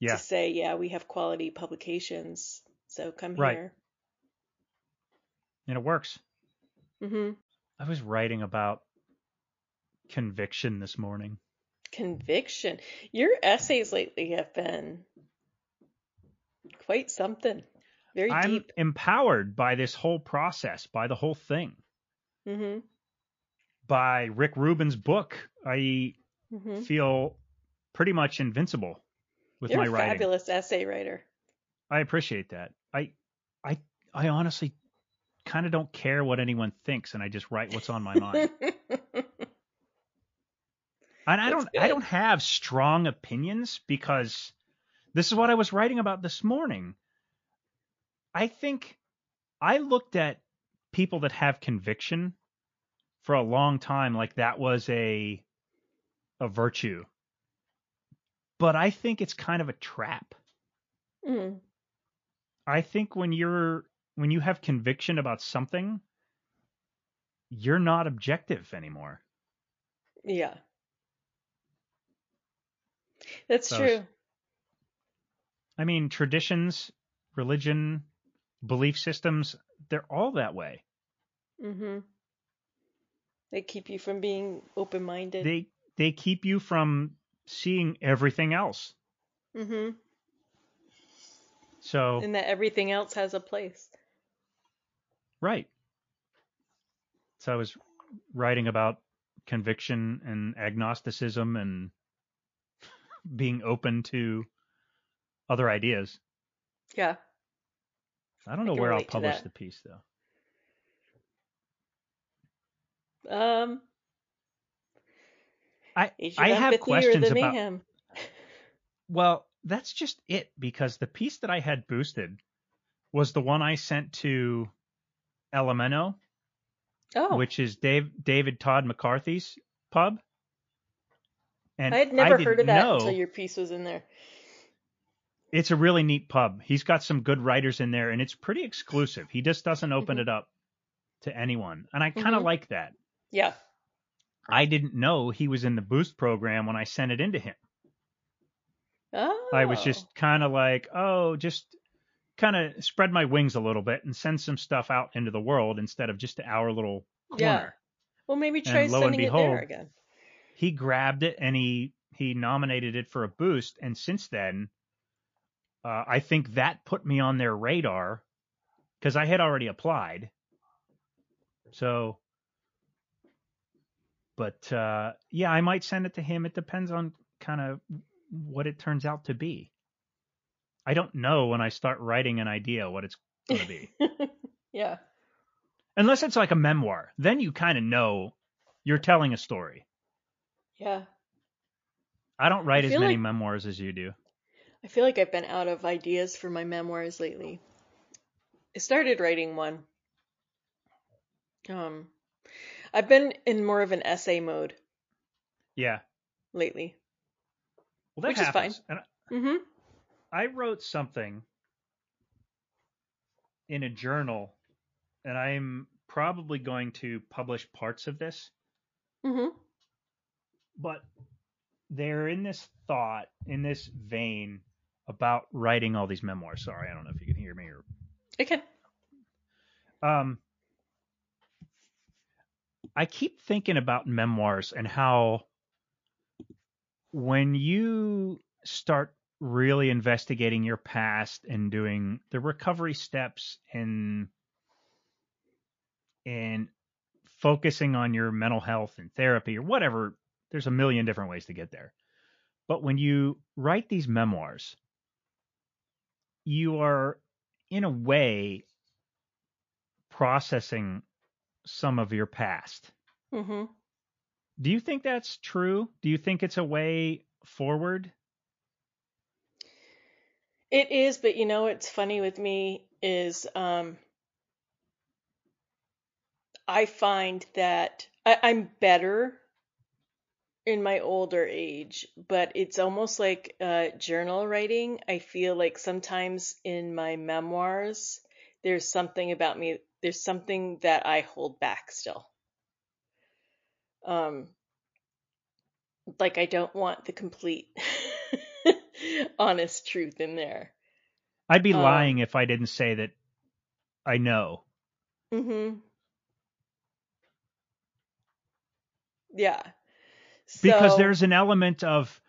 yeah. to say, yeah, we have quality publications. So come Right. here. And it works. hmm I was writing about conviction this morning. Conviction. Your essays lately have been quite something. Very I'm deep. empowered by this whole process, by the whole thing, hmm by Rick Rubin's book. I hmm feel pretty much invincible with You're my a writing. fabulous essay writer. I appreciate that. I I I honestly kind of don't care what anyone thinks and I just write what's on my mind. and I don't I don't have strong opinions because this is what I was writing about this morning. I think I looked at people that have conviction for a long time like that was a a virtue. But I think it's kind of a trap. Mm, I think when you're when you have conviction about something, you're not objective anymore. yeah. That's So- true. I mean, traditions, religion, belief systems, they're all that way. hmm They keep you from being open minded. They they keep you from seeing everything else. hmm So, And that everything else has a place. right. So I was writing about conviction and agnosticism and being open to other ideas. Yeah. I don't know can where I'll publish the piece though. Um, I I have questions the about mayhem. Well, that's just it because the piece that I had boosted was the one I sent to Elemento, Oh, which is Dave David Todd McCarty's pub. And I had never heard of that know- until your piece was in there. It's a really neat pub. He's got some good writers in there, and it's pretty exclusive. He just doesn't open Mhm. it up to anyone, and I kind of Mhm. like that. Yeah. I didn't know he was in the Boost program when I sent it into him. Oh. I was just kind of like, oh, just kind of spread my wings a little bit and send some stuff out into the world instead of just our little corner. Yeah. Well, maybe try And sending it there again. He grabbed it and he he nominated it for a boost, and since then, uh, I think that put me on their radar because I had already applied. So, but uh, yeah, I might send it to him. It depends on kind of what it turns out to be. I don't know when I start writing an idea what it's going to be. yeah. Unless it's like a memoir, then you kind of know you're telling a story. Yeah. I don't write I as many like- memoirs as you do. I feel like I've been out of ideas for my memoirs lately. I started writing one. Um, I've been in more of an essay mode Yeah. lately. Well, that Which is fine. happens. And Mm-hmm. I wrote something in a journal, and I'm probably going to publish parts of this, Mm-hmm. But they're in this thought, in this vein about writing all these memoirs. Sorry, I don't know if you can hear me or Okay. um I keep thinking about memoirs and how when you start really investigating your past and doing the recovery steps and and focusing on your mental health and therapy or whatever there's a million different ways to get there but when you write these memoirs you are in a way processing some of your past. Mm-hmm. Do you think that's true? Do you think it's a way forward? It is, but you know what's funny with me is um, I find that I, I'm better in my older age, but it's almost like uh, journal writing. I feel like sometimes in my memoirs, there's something about me, there's something that I hold back still. Um, like I don't want the complete honest truth in there. I'd be Um, lying if I didn't say that I know. Mm-hmm. Yeah. Because So- there's an element of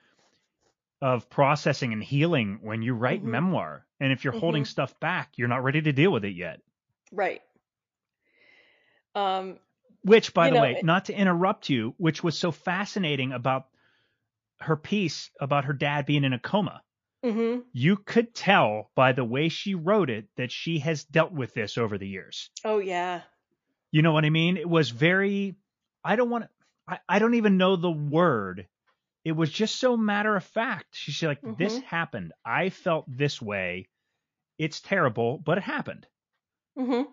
of processing and healing when you write Mhm. memoir. And if you're holding Mhm. stuff back, you're not ready to deal with it yet. right. Um, Which, by the know, way, it- not to interrupt you, which was so fascinating about her piece about her dad being in a coma. Mm-hmm. You could tell by the way she wrote it that she has dealt with this over the years. Oh yeah. You know what I mean? It was very, I don't want to, I, I don't even know the word. It was just so matter of fact. She's like, this Mhm. happened. I felt this way. It's terrible, but it happened. Mm-hmm.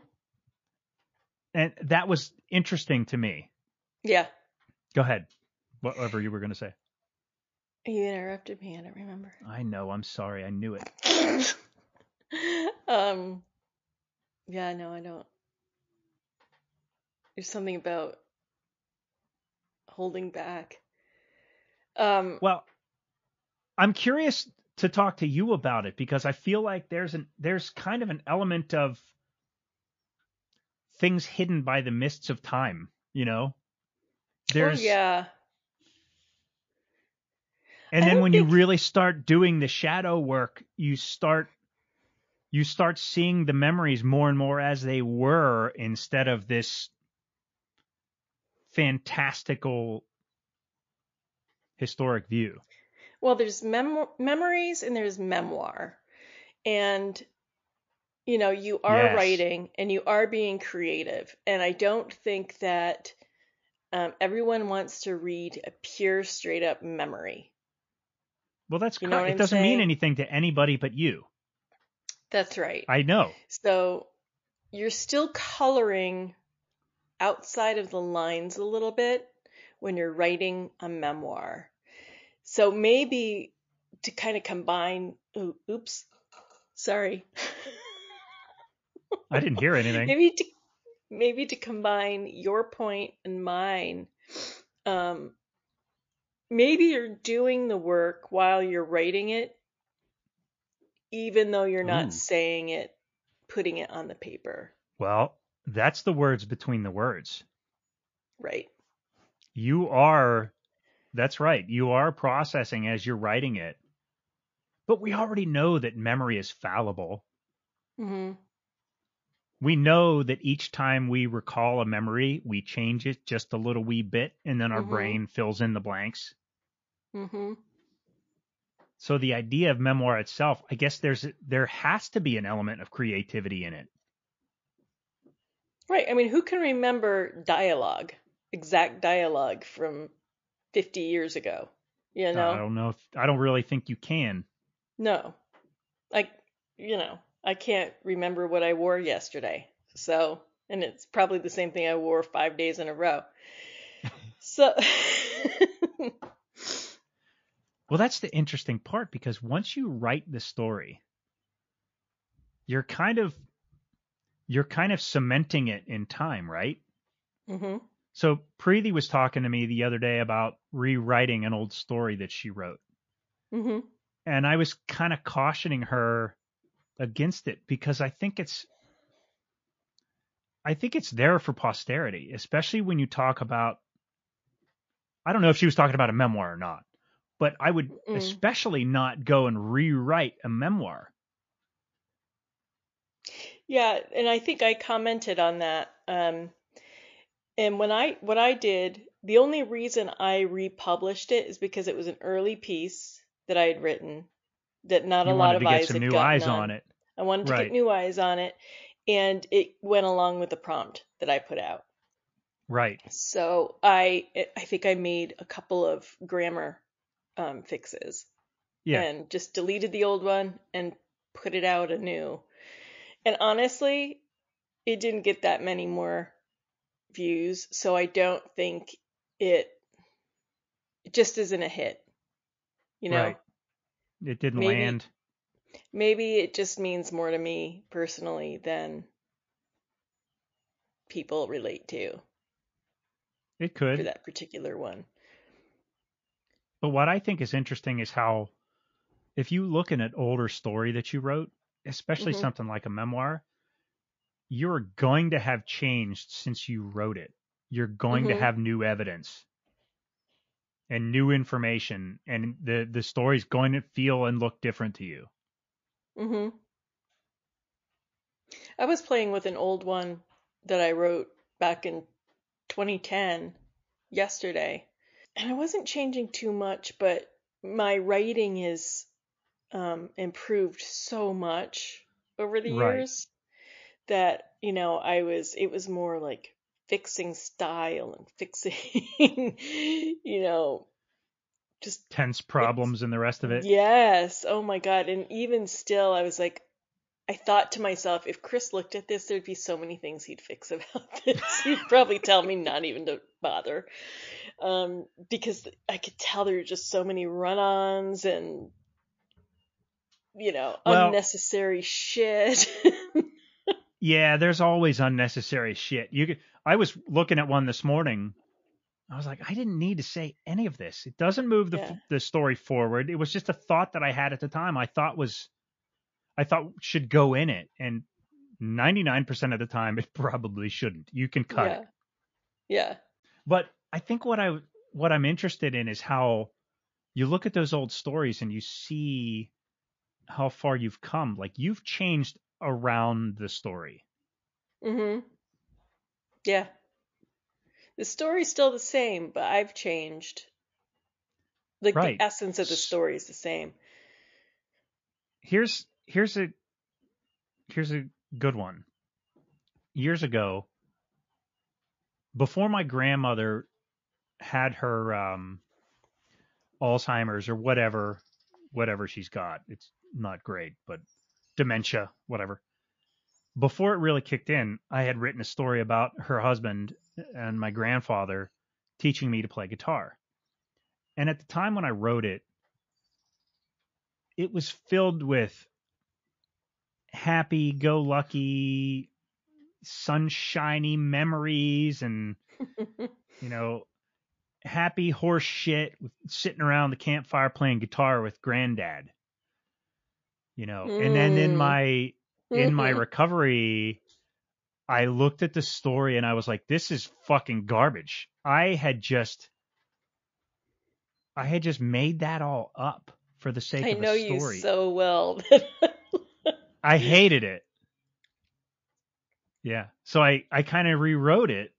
And that was interesting to me. Yeah. Go ahead. Whatever you were going to say. You interrupted me. I don't remember. I know. I'm sorry. I knew it. um. Yeah. No, I don't. There's something about holding back. Um. Well, I'm curious to talk to you about it because I feel like there's an there's kind of an element of things hidden by the mists of time, you know? There's oh yeah. and I then when you really start doing the shadow work, you start you start seeing the memories more and more as they were instead of this fantastical historic view. Well, there's mem- memories and there's memoir. And, you know, you are Yes. writing and you are being creative. And I don't think that um, everyone wants to read a pure, straight up memory. Well, that's You correct. It I'm doesn't mean anything to anybody but you. That's right. I know. So you're still coloring outside of the lines a little bit when you're writing a memoir. So maybe to kind of combine, ooh, oops, sorry. I didn't hear anything. maybe to maybe to combine your point and mine. Um, maybe you're doing the work while you're writing it, even though you're not Ooh. saying it, putting it on the paper. Well, that's the words between the words. Right. You are, that's right. You are processing as you're writing it. But we already know that memory is fallible. hmm we know that each time we recall a memory, we change it just a little wee bit, and then our Mhm. brain fills in the blanks. Mm-hmm. So the idea of memoir itself, I guess there's there has to be an element of creativity in it. Right. I mean, who can remember dialogue, exact dialogue from 50 years ago? You know? I don't know. If, I don't really think you can. No. Like, you know, I can't remember what I wore yesterday. So, and it's probably the same thing I wore five days in a row. So, Well, that's the interesting part because once you write the story, you're kind of you're kind of cementing it in time, right? Mm-hmm. So Preeti was talking to me the other day about rewriting an old story that she wrote. Mm-hmm. And I was kind of cautioning her against it because I think it's I think it's there for posterity, especially when you talk about I don't know if she was talking about a memoir or not, but I would Mm. especially not go and rewrite a memoir. Yeah, and I think I commented on that. Um, and when I what I did, the only reason I republished it is because it was an early piece that I had written that not you a lot of to get eyes some had new eyes on. on it. I wanted to Right. get new eyes on it, and it went along with the prompt that I put out. Right. So I I think I made a couple of grammar um, fixes Yeah. and just deleted the old one and put it out anew. And honestly, it didn't get that many more views, so I don't think it it just isn't a hit. You know, Right. It didn't Maybe- land. maybe it just means more to me personally than people relate to It for could. that particular one. But what I think is interesting is how, if you look at an older story that you wrote, especially Mhm. something like a memoir, you're going to have changed since you wrote it. You're going to Mhm. have new evidence and new information, and the the story's going to feel and look different to you. hmm I was playing with an old one that I wrote back in 2010 yesterday, and I wasn't changing too much, but my writing is um, improved so much over the Right. years that you know I was it was more like fixing style and fixing you know just Tense problems and the rest of it. Yes. Oh my God. And even still, I was like, I thought to myself, if Chris looked at this, there'd be so many things he'd fix about this. He'd probably tell me not even to bother. Um, because I could tell there were just so many run ons and, you know, Well- unnecessary shit. Yeah, there's always unnecessary shit. You, could- I was looking at one this morning. I was like, I didn't need to say any of this. It doesn't move the Yeah. the story forward. It was just a thought that I had at the time. I thought was, I thought should go in it, and 99% of the time it probably shouldn't. You can cut yeah. it. Yeah. But I think what I what I'm interested in is how you look at those old stories and you see how far you've come. Like you've changed around the story. hmm Yeah. The story's still the same, but I've changed. Like Right. the essence of the story is the same. here's here's a here's a good one. Years ago, before my grandmother had her um, Alzheimer's or whatever, whatever she's got, it's not great, but dementia, whatever. Before it really kicked in, I had written a story about her husband and my grandfather teaching me to play guitar. And at the time when I wrote it, it was filled with happy go lucky sunshiny memories and you know happy horse shit with sitting around the campfire playing guitar with granddad you know and then in Mm. my in my Mhm. recovery i looked at the story and i was like this is fucking garbage i had just i had just made that all up for the sake I of know a you story. Oh, so well. I hated it. Yeah. So I, I kind of rewrote it.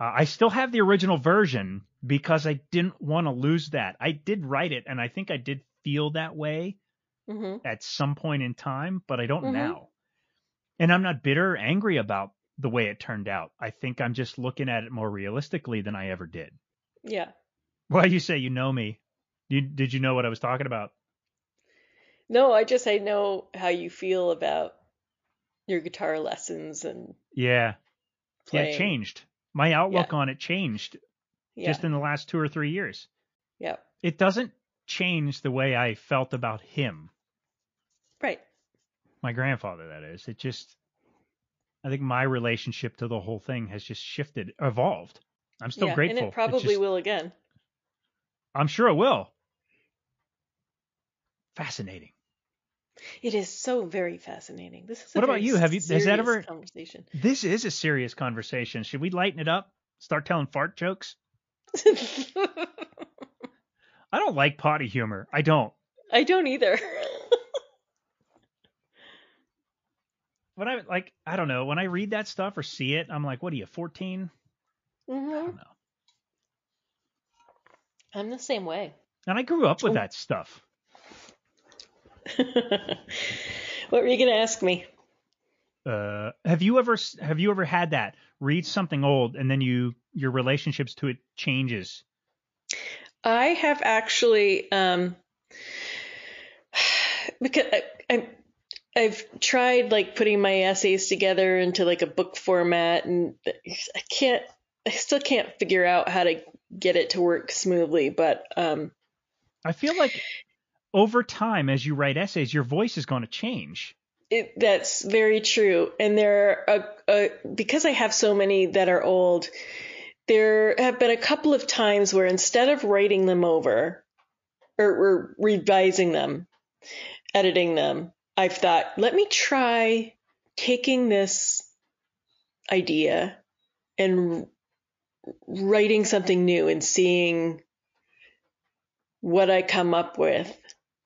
Uh, I still have the original version because I didn't want to lose that. I did write it, and I think I did feel that way hmm at some point in time, but I don't Mhm. now. And I'm not bitter or angry about the way it turned out. I think I'm just looking at it more realistically than I ever did. Yeah. Why you say you know me? You, did you know what I was talking about? No, I just I know how you feel about your guitar lessons and Yeah. Yeah, it changed. My outlook on it changed Yeah. just in the last two or three years. yeah. It doesn't change the way I felt about him, Right. my grandfather, that is. It just, I think my relationship to the whole thing has just shifted, evolved. I'm still yeah. grateful. And it probably just- will again. I'm sure it will. Fascinating. It is so very fascinating. This is a What about you? Have you- has that ever- conversation? This is a serious conversation. Should we lighten it up? Start telling fart jokes? I don't like potty humor. I don't. I don't either. When I like, I don't know. When I read that stuff or see it, I'm like, what are you, 14? I hmm don't know. I'm the same way. And I grew up with Oh. that stuff. what were you going to ask me? Uh, have you ever have you ever had that? Read something old and then you your relationships to it changes. I have actually, um, because I, I, I've tried like putting my essays together into like a book format, and I can't, I still can't figure out how to get it to work smoothly. But um, I feel like over time, as you write essays, your voice is going to change. it, that's very true. And there are, uh, because I have so many that are old, there have been a couple of times where instead of writing them over or, or revising them, editing them, I've thought, let me try taking this idea and writing something new and seeing what I come up with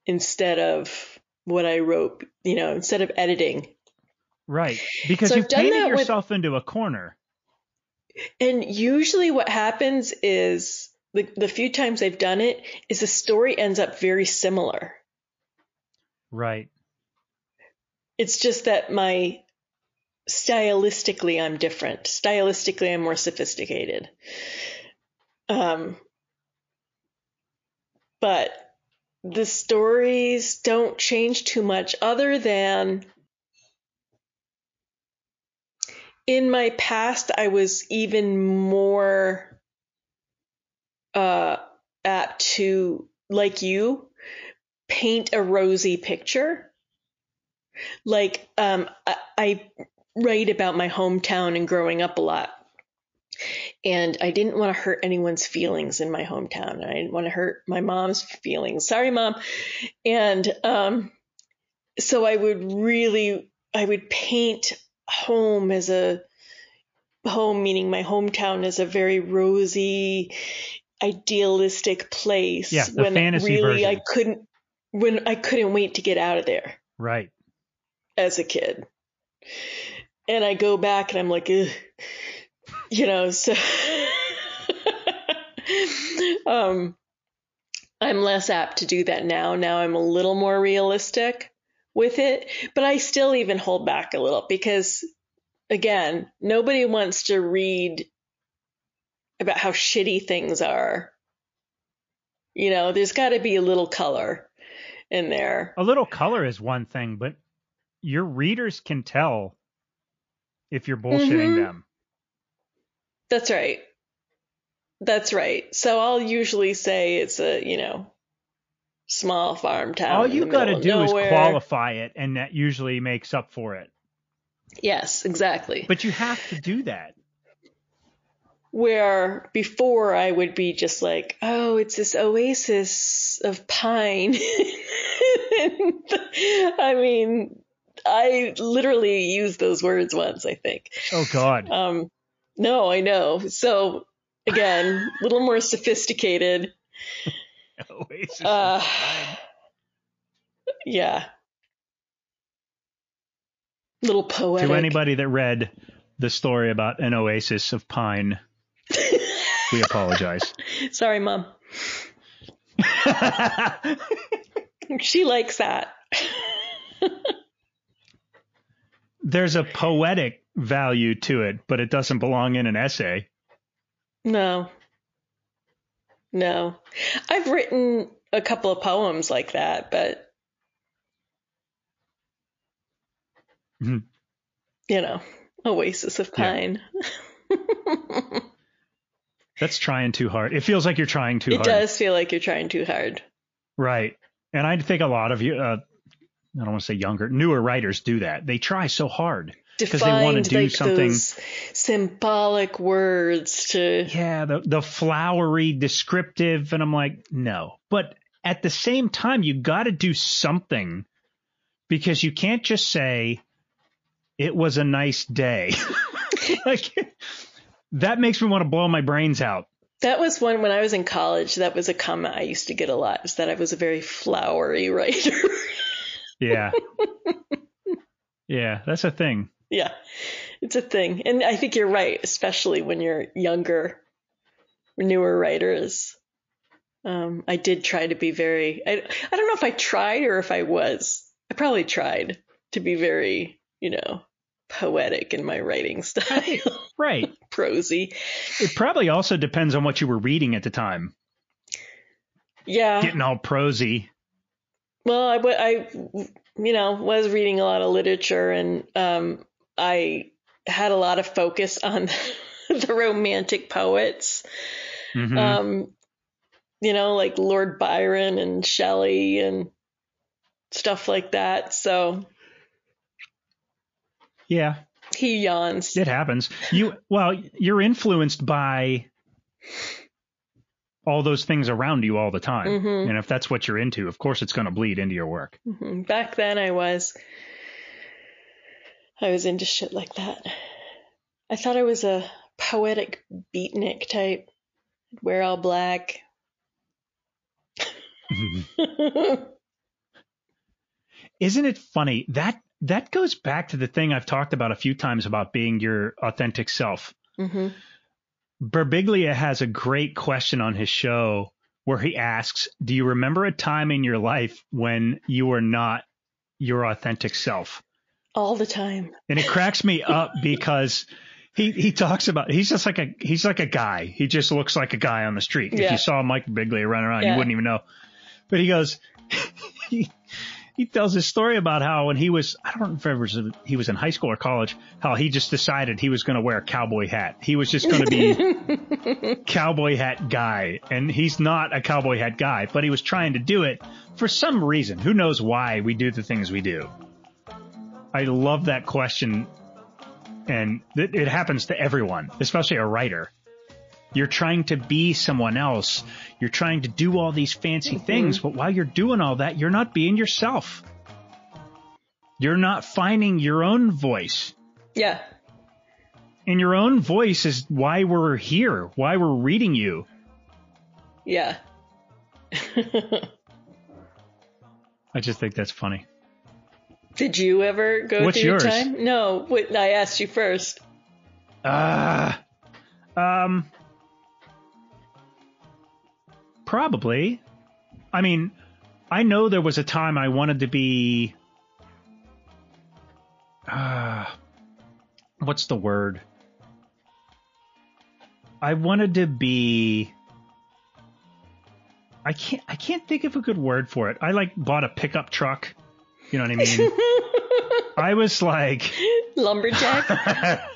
instead of what I wrote, you know, instead of editing. Right. Because So you've painted that with- yourself into a corner. And usually what happens is the, the few times I've done it is the story ends up very similar. Right. It's just that my stylistically I'm different. Stylistically I'm more sophisticated. Um but the stories don't change too much other than in my past I was even more uh apt to like you paint a rosy picture like um I, I write about my hometown and growing up a lot and I didn't want to hurt anyone's feelings in my hometown. And I didn't want to hurt my mom's feelings. Sorry, mom. And um, so I would really, I would paint home as a home, meaning my hometown as a very rosy, idealistic place. Yeah, the when fantasy really I couldn't, when I couldn't wait to get out of there Right. As a kid. And I go back and I'm like, Ugh. you know, so um, I'm less apt to do that now. Now I'm a little more realistic with it, but I still even hold back a little because, again, nobody wants to read about how shitty things are. You know, there's got to be a little color in there. A little color is one thing, but your readers can tell if you're bullshitting Mhm. them. That's right. That's right. So I'll usually say it's a, you know, small farm town. All you got to do is qualify it, and that usually makes up for it. Yes, exactly. But you have to do that. Where before I would be just like, oh, it's this oasis of pine. I mean, I literally used those words once, I think. Oh God. Um, no, I know. So again, a little more sophisticated. Uh, yeah. Little poetic. To anybody that read the story about an oasis of pine, we apologize. Sorry, mom. she likes that. There's a poetic value to it, but it doesn't belong in an essay. No. No. I've written a couple of poems like that, but Mhm. you know, Oasis of Yeah. Pine. That's trying too hard. It feels like you're trying too it hard. It does feel like you're trying too hard. Right. And I think a lot of you, uh, I don't want to say younger, newer writers do that. They try so hard. because they wanna find do like something- those symbolic words to Yeah, the the flowery descriptive and I'm like, no. But at the same time you got to do something because you can't just say it was a nice day. like that makes me want to blow my brains out. That was one when I was in college. That was a comment I used to get a lot. Is that I was a very flowery writer. Yeah. yeah, that's a thing. yeah, it's a thing, and I think you're right, especially when you're younger, newer writers. Um, I did try to be very. I I don't know if I tried or if I was. I probably tried to be very, you know, poetic in my writing style, Right. prosy. It probably also depends on what you were reading at the time. Yeah. Getting all prosy. Well, I, I, you know, was reading a lot of literature, and um, I had a lot of focus on the romantic poets. Mhm. Um, you know, like Lord Byron and Shelley and stuff like that. So yeah, he yawns. it happens. You well, you're influenced by all those things around you all the time. Mhm. And if that's what you're into, of course it's going to bleed into your work. Mhm. Back then, I was. I was into shit like that. I thought I was a poetic beatnik type. Wear all black. Isn't it funny that that goes back to the thing I've talked about a few times about being your authentic self. Birbiglia has a great question on his show where he asks, "Do you remember a time in your life when you were not your authentic self?" All the time. And it cracks me up because he he talks about he's just like a he's like a guy. He just looks like a guy on the street. Yeah. If you saw Mike Birbiglia running around, Yeah. you wouldn't even know. But he goes, he, he tells his story about how when he was I don't know if it was he was in high school or college, how he just decided he was going to wear a cowboy hat. He was just going to be cowboy hat guy, and he's not a cowboy hat guy, but he was trying to do it for some reason. Who knows why we do the things we do? I love that question, and it, it happens to everyone, especially a writer. You're trying to be someone else. You're trying to do all these fancy things, but while you're doing all that, you're not being yourself. You're not finding your own voice. Yeah. And your own voice is why we're here, why we're reading you. Yeah. I just think that's funny. Did you ever go What's through yours? your time? No. Wait, I asked you first. Ah, um, probably. I mean, I know there was a time I wanted to be. Uh, what's the word? I wanted to be. I can't. I can't think of a good word for it. I like bought a pickup truck. You know what I mean? I was like. Lumberjack?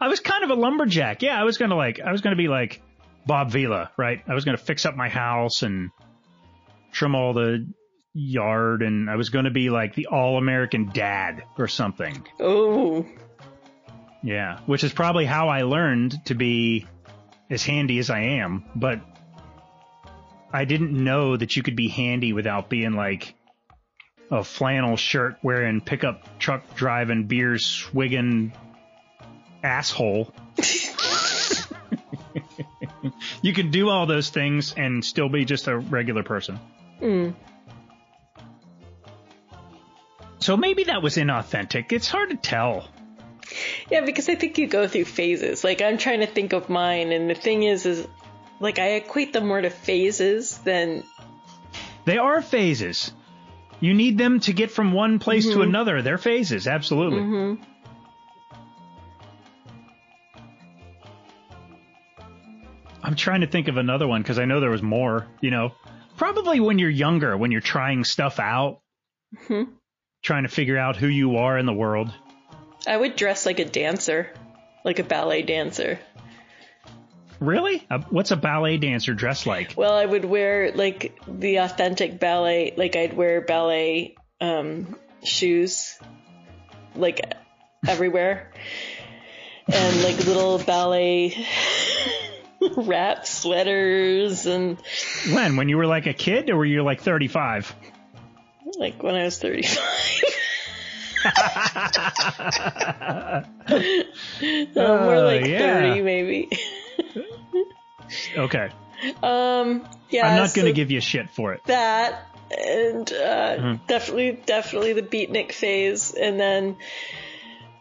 I was kind of a lumberjack. Yeah, I was gonna like I was gonna be like Bob Vila, right? I was gonna fix up my house and trim all the yard and I was gonna be like the all American dad or something. oh. Yeah. Which is probably how I learned to be as handy as I am, but I didn't know that you could be handy without being like a flannel shirt wearing pickup truck driving beer swigging asshole. you can do all those things and still be just a regular person. Mm. So maybe that was inauthentic. It's hard to tell. Yeah, because I think you go through phases. Like I'm trying to think of mine, and the thing is, is like I equate them more to phases than They are phases. You need them to get from one place to another. They're phases, absolutely. I'm trying to think of another one because I know there was more. You know, probably when you're younger, when you're trying stuff out, trying to figure out who you are in the world. I would dress like a dancer, like a ballet dancer. Really? Uh, what's a ballet dancer dressed like? Well, I would wear like the authentic ballet, like I'd wear ballet um, shoes, like everywhere, and like little ballet wrap sweaters, and When? When you were like a kid, or were you like 35? like when I was 35. Uh, more like yeah. 30 maybe. Okay. Um, yeah. I'm not going to give you shit for it. that and uh, Mm-hmm. definitely definitely the beatnik phase and then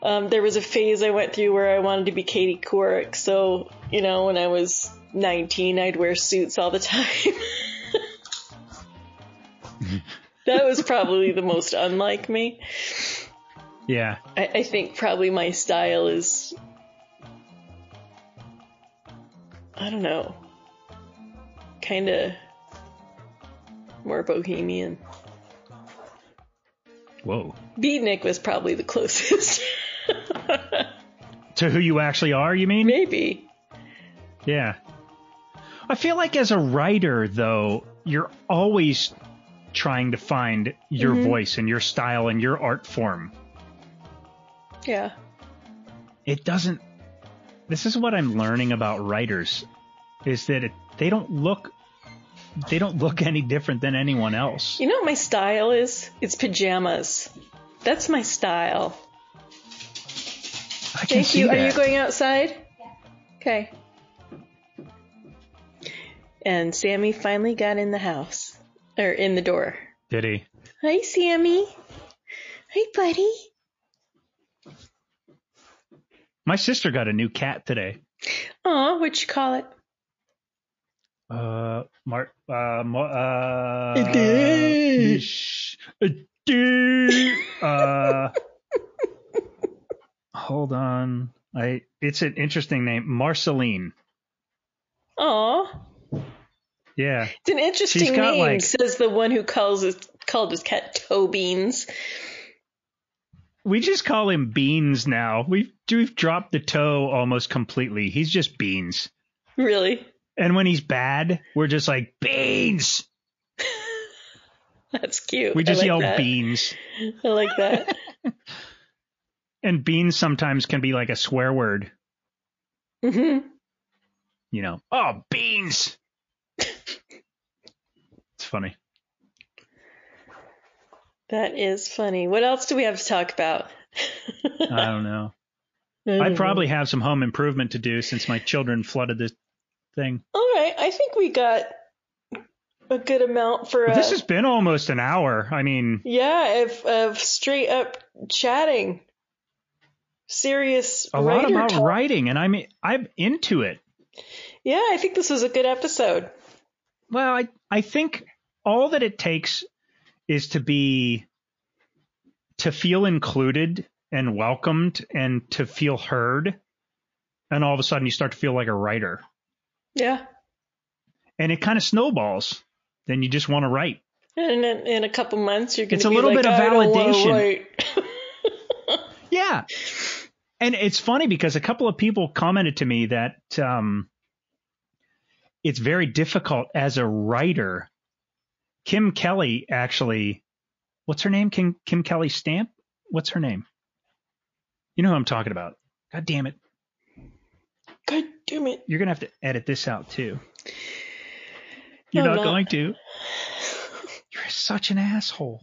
um, there was a phase I went through where I wanted to be Katie Couric so you know when I was 19 I'd wear suits all the time that was probably the most unlike me Yeah. I, I think probably my style is I don't know kind of more bohemian Whoa. Beatnik was probably the closest. To who you actually are, you mean? Maybe. Yeah. I feel like as a writer, though, you're always trying to find your mm-hmm. voice and your style and your art form. Yeah. It doesn't. This is what I'm learning about writers, is that it, they don't look. They don't look any different than anyone else. You know what my style is? It's pajamas. That's my style. I can Thank see you. Are you going outside? Okay. And Sammy finally got in the house. Or in the door. Did he? Hi, Sammy. Hi, buddy. My sister got a new cat today. Aw, what'd you call it? Uh, Mark. Uh, Mo- uh. Adele. sh- Adele. Uh. hold on. I. It's an interesting name, Marceline. Aw. Yeah. It's an interesting name, like- says the one who calls his, called his cat Toe Beans. We just call him Beans now. We've we've dropped the toe almost completely. He's just Beans. Really? And when he's bad, we're just like Beans. That's cute. We just like yell that. Beans. I like that. And Beans sometimes can be like a swear word. Mm-hmm. You know, oh Beans. Funny. That is funny. What else do we have to talk about? I don't know. I I probably have some home improvement to do since my children flooded this thing. All right. I think we got a good amount for. Uh, this has been almost an hour. I mean, yeah, of of straight up chatting, serious a lot about talk. writing, and I'm I'm into it. Yeah, I think this was a good episode. Well, I I think all that it takes is to be to feel included and welcomed and to feel heard. And all of a sudden you start to feel like a writer. Yeah, And it kind of snowballs. Then you just want to write. and in, in a couple months you're going It's to a be little like, bit of I don't wanna validation. Yeah. And it's funny because a couple of people commented to me that um, it's very difficult as a writer. Kim Kelly actually, what's her name? Kim, Kim Kelly Stamp? What's her name? You know who I'm talking about. God damn it. God damn it! You're going to have to edit this out too. You're No, not not. going to. You're such an asshole.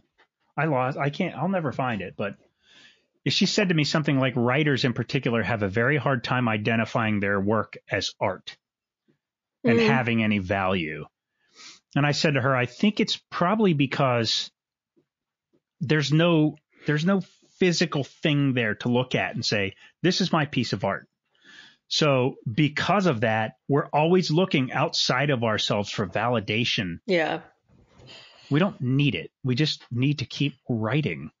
I lost. I can't. I'll never find it. But she said to me something like writers in particular have a very hard time identifying their work as art and Mm. having any value. And I said to her, I think it's probably because there's no There's no physical thing there to look at and say, this is my piece of art. So because of that, we're always looking outside of ourselves for validation. Yeah. We don't need it. We just need to keep writing.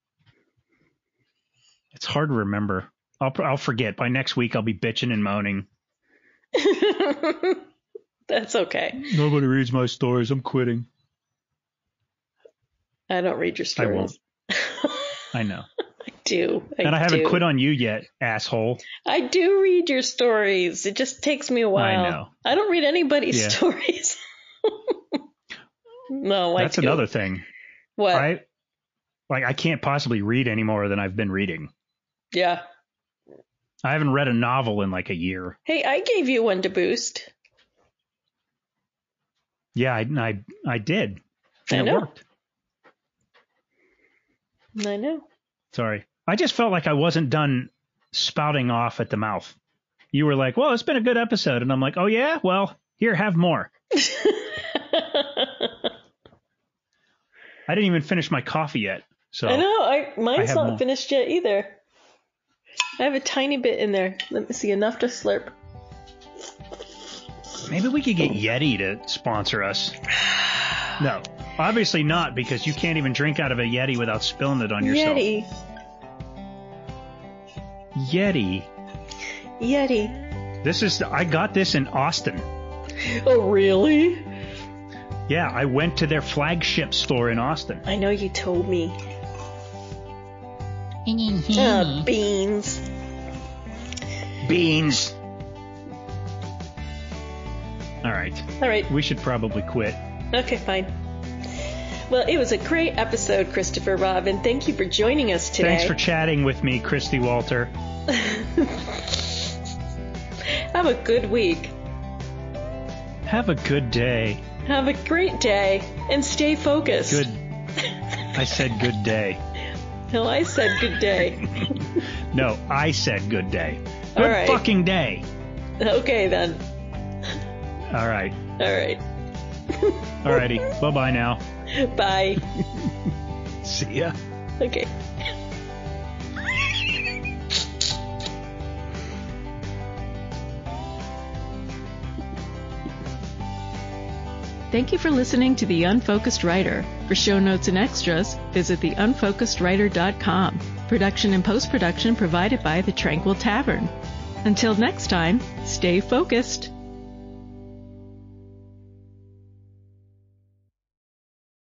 It's hard to remember. I'll I'll forget. By next week, I'll be bitching and moaning. That's okay. Nobody reads my stories. I'm quitting. I don't read your stories. I won't. I know. I do. I and I haven't do. quit on you yet, asshole. I do read your stories. It just takes me a while. I know. I don't read anybody's Yeah. stories. no, I That's another thing. What? I like I can't possibly read any more than I've been reading. Yeah. I haven't read a novel in like a year. Hey, I gave you one to boost. Yeah, I I, I did. I And it know. worked. I know. Sorry. I just felt like I wasn't done spouting off at the mouth. You were like, "Well, it's been a good episode." And I'm like, "Oh yeah? Well, here, have more." I didn't even finish my coffee yet. So I know. I mine's have not more. finished yet either. I have a tiny bit in there. Let me see, enough to slurp. Maybe we could get Yeti to sponsor us. No. Obviously not because you can't even drink out of a Yeti without spilling it on yourself. Yeti. Yeti. Yeti. This is I got this in Austin. Oh, really? Yeah, I went to their flagship store in Austin. I know you told me. Ah, beans. Beans. All right. All right. We should probably quit. Okay, fine. Well, it was a great episode, Christopher Robin. Thank you for joining us today. Thanks for chatting with me, Kristi Walter. Have a good week. Have a good day. Have a great day and stay focused. Good. I said good day. No, I said good day. No, I said good day. Good right. fucking day. okay, then. All right. All right. Alrighty. bye bye now. Bye. See ya. Okay. Thank you for listening to The Unfocused Writer. For show notes and extras, visit theunfocusedwriter.com. Production and post production provided by The Tranquil Tavern. Until next time, stay focused.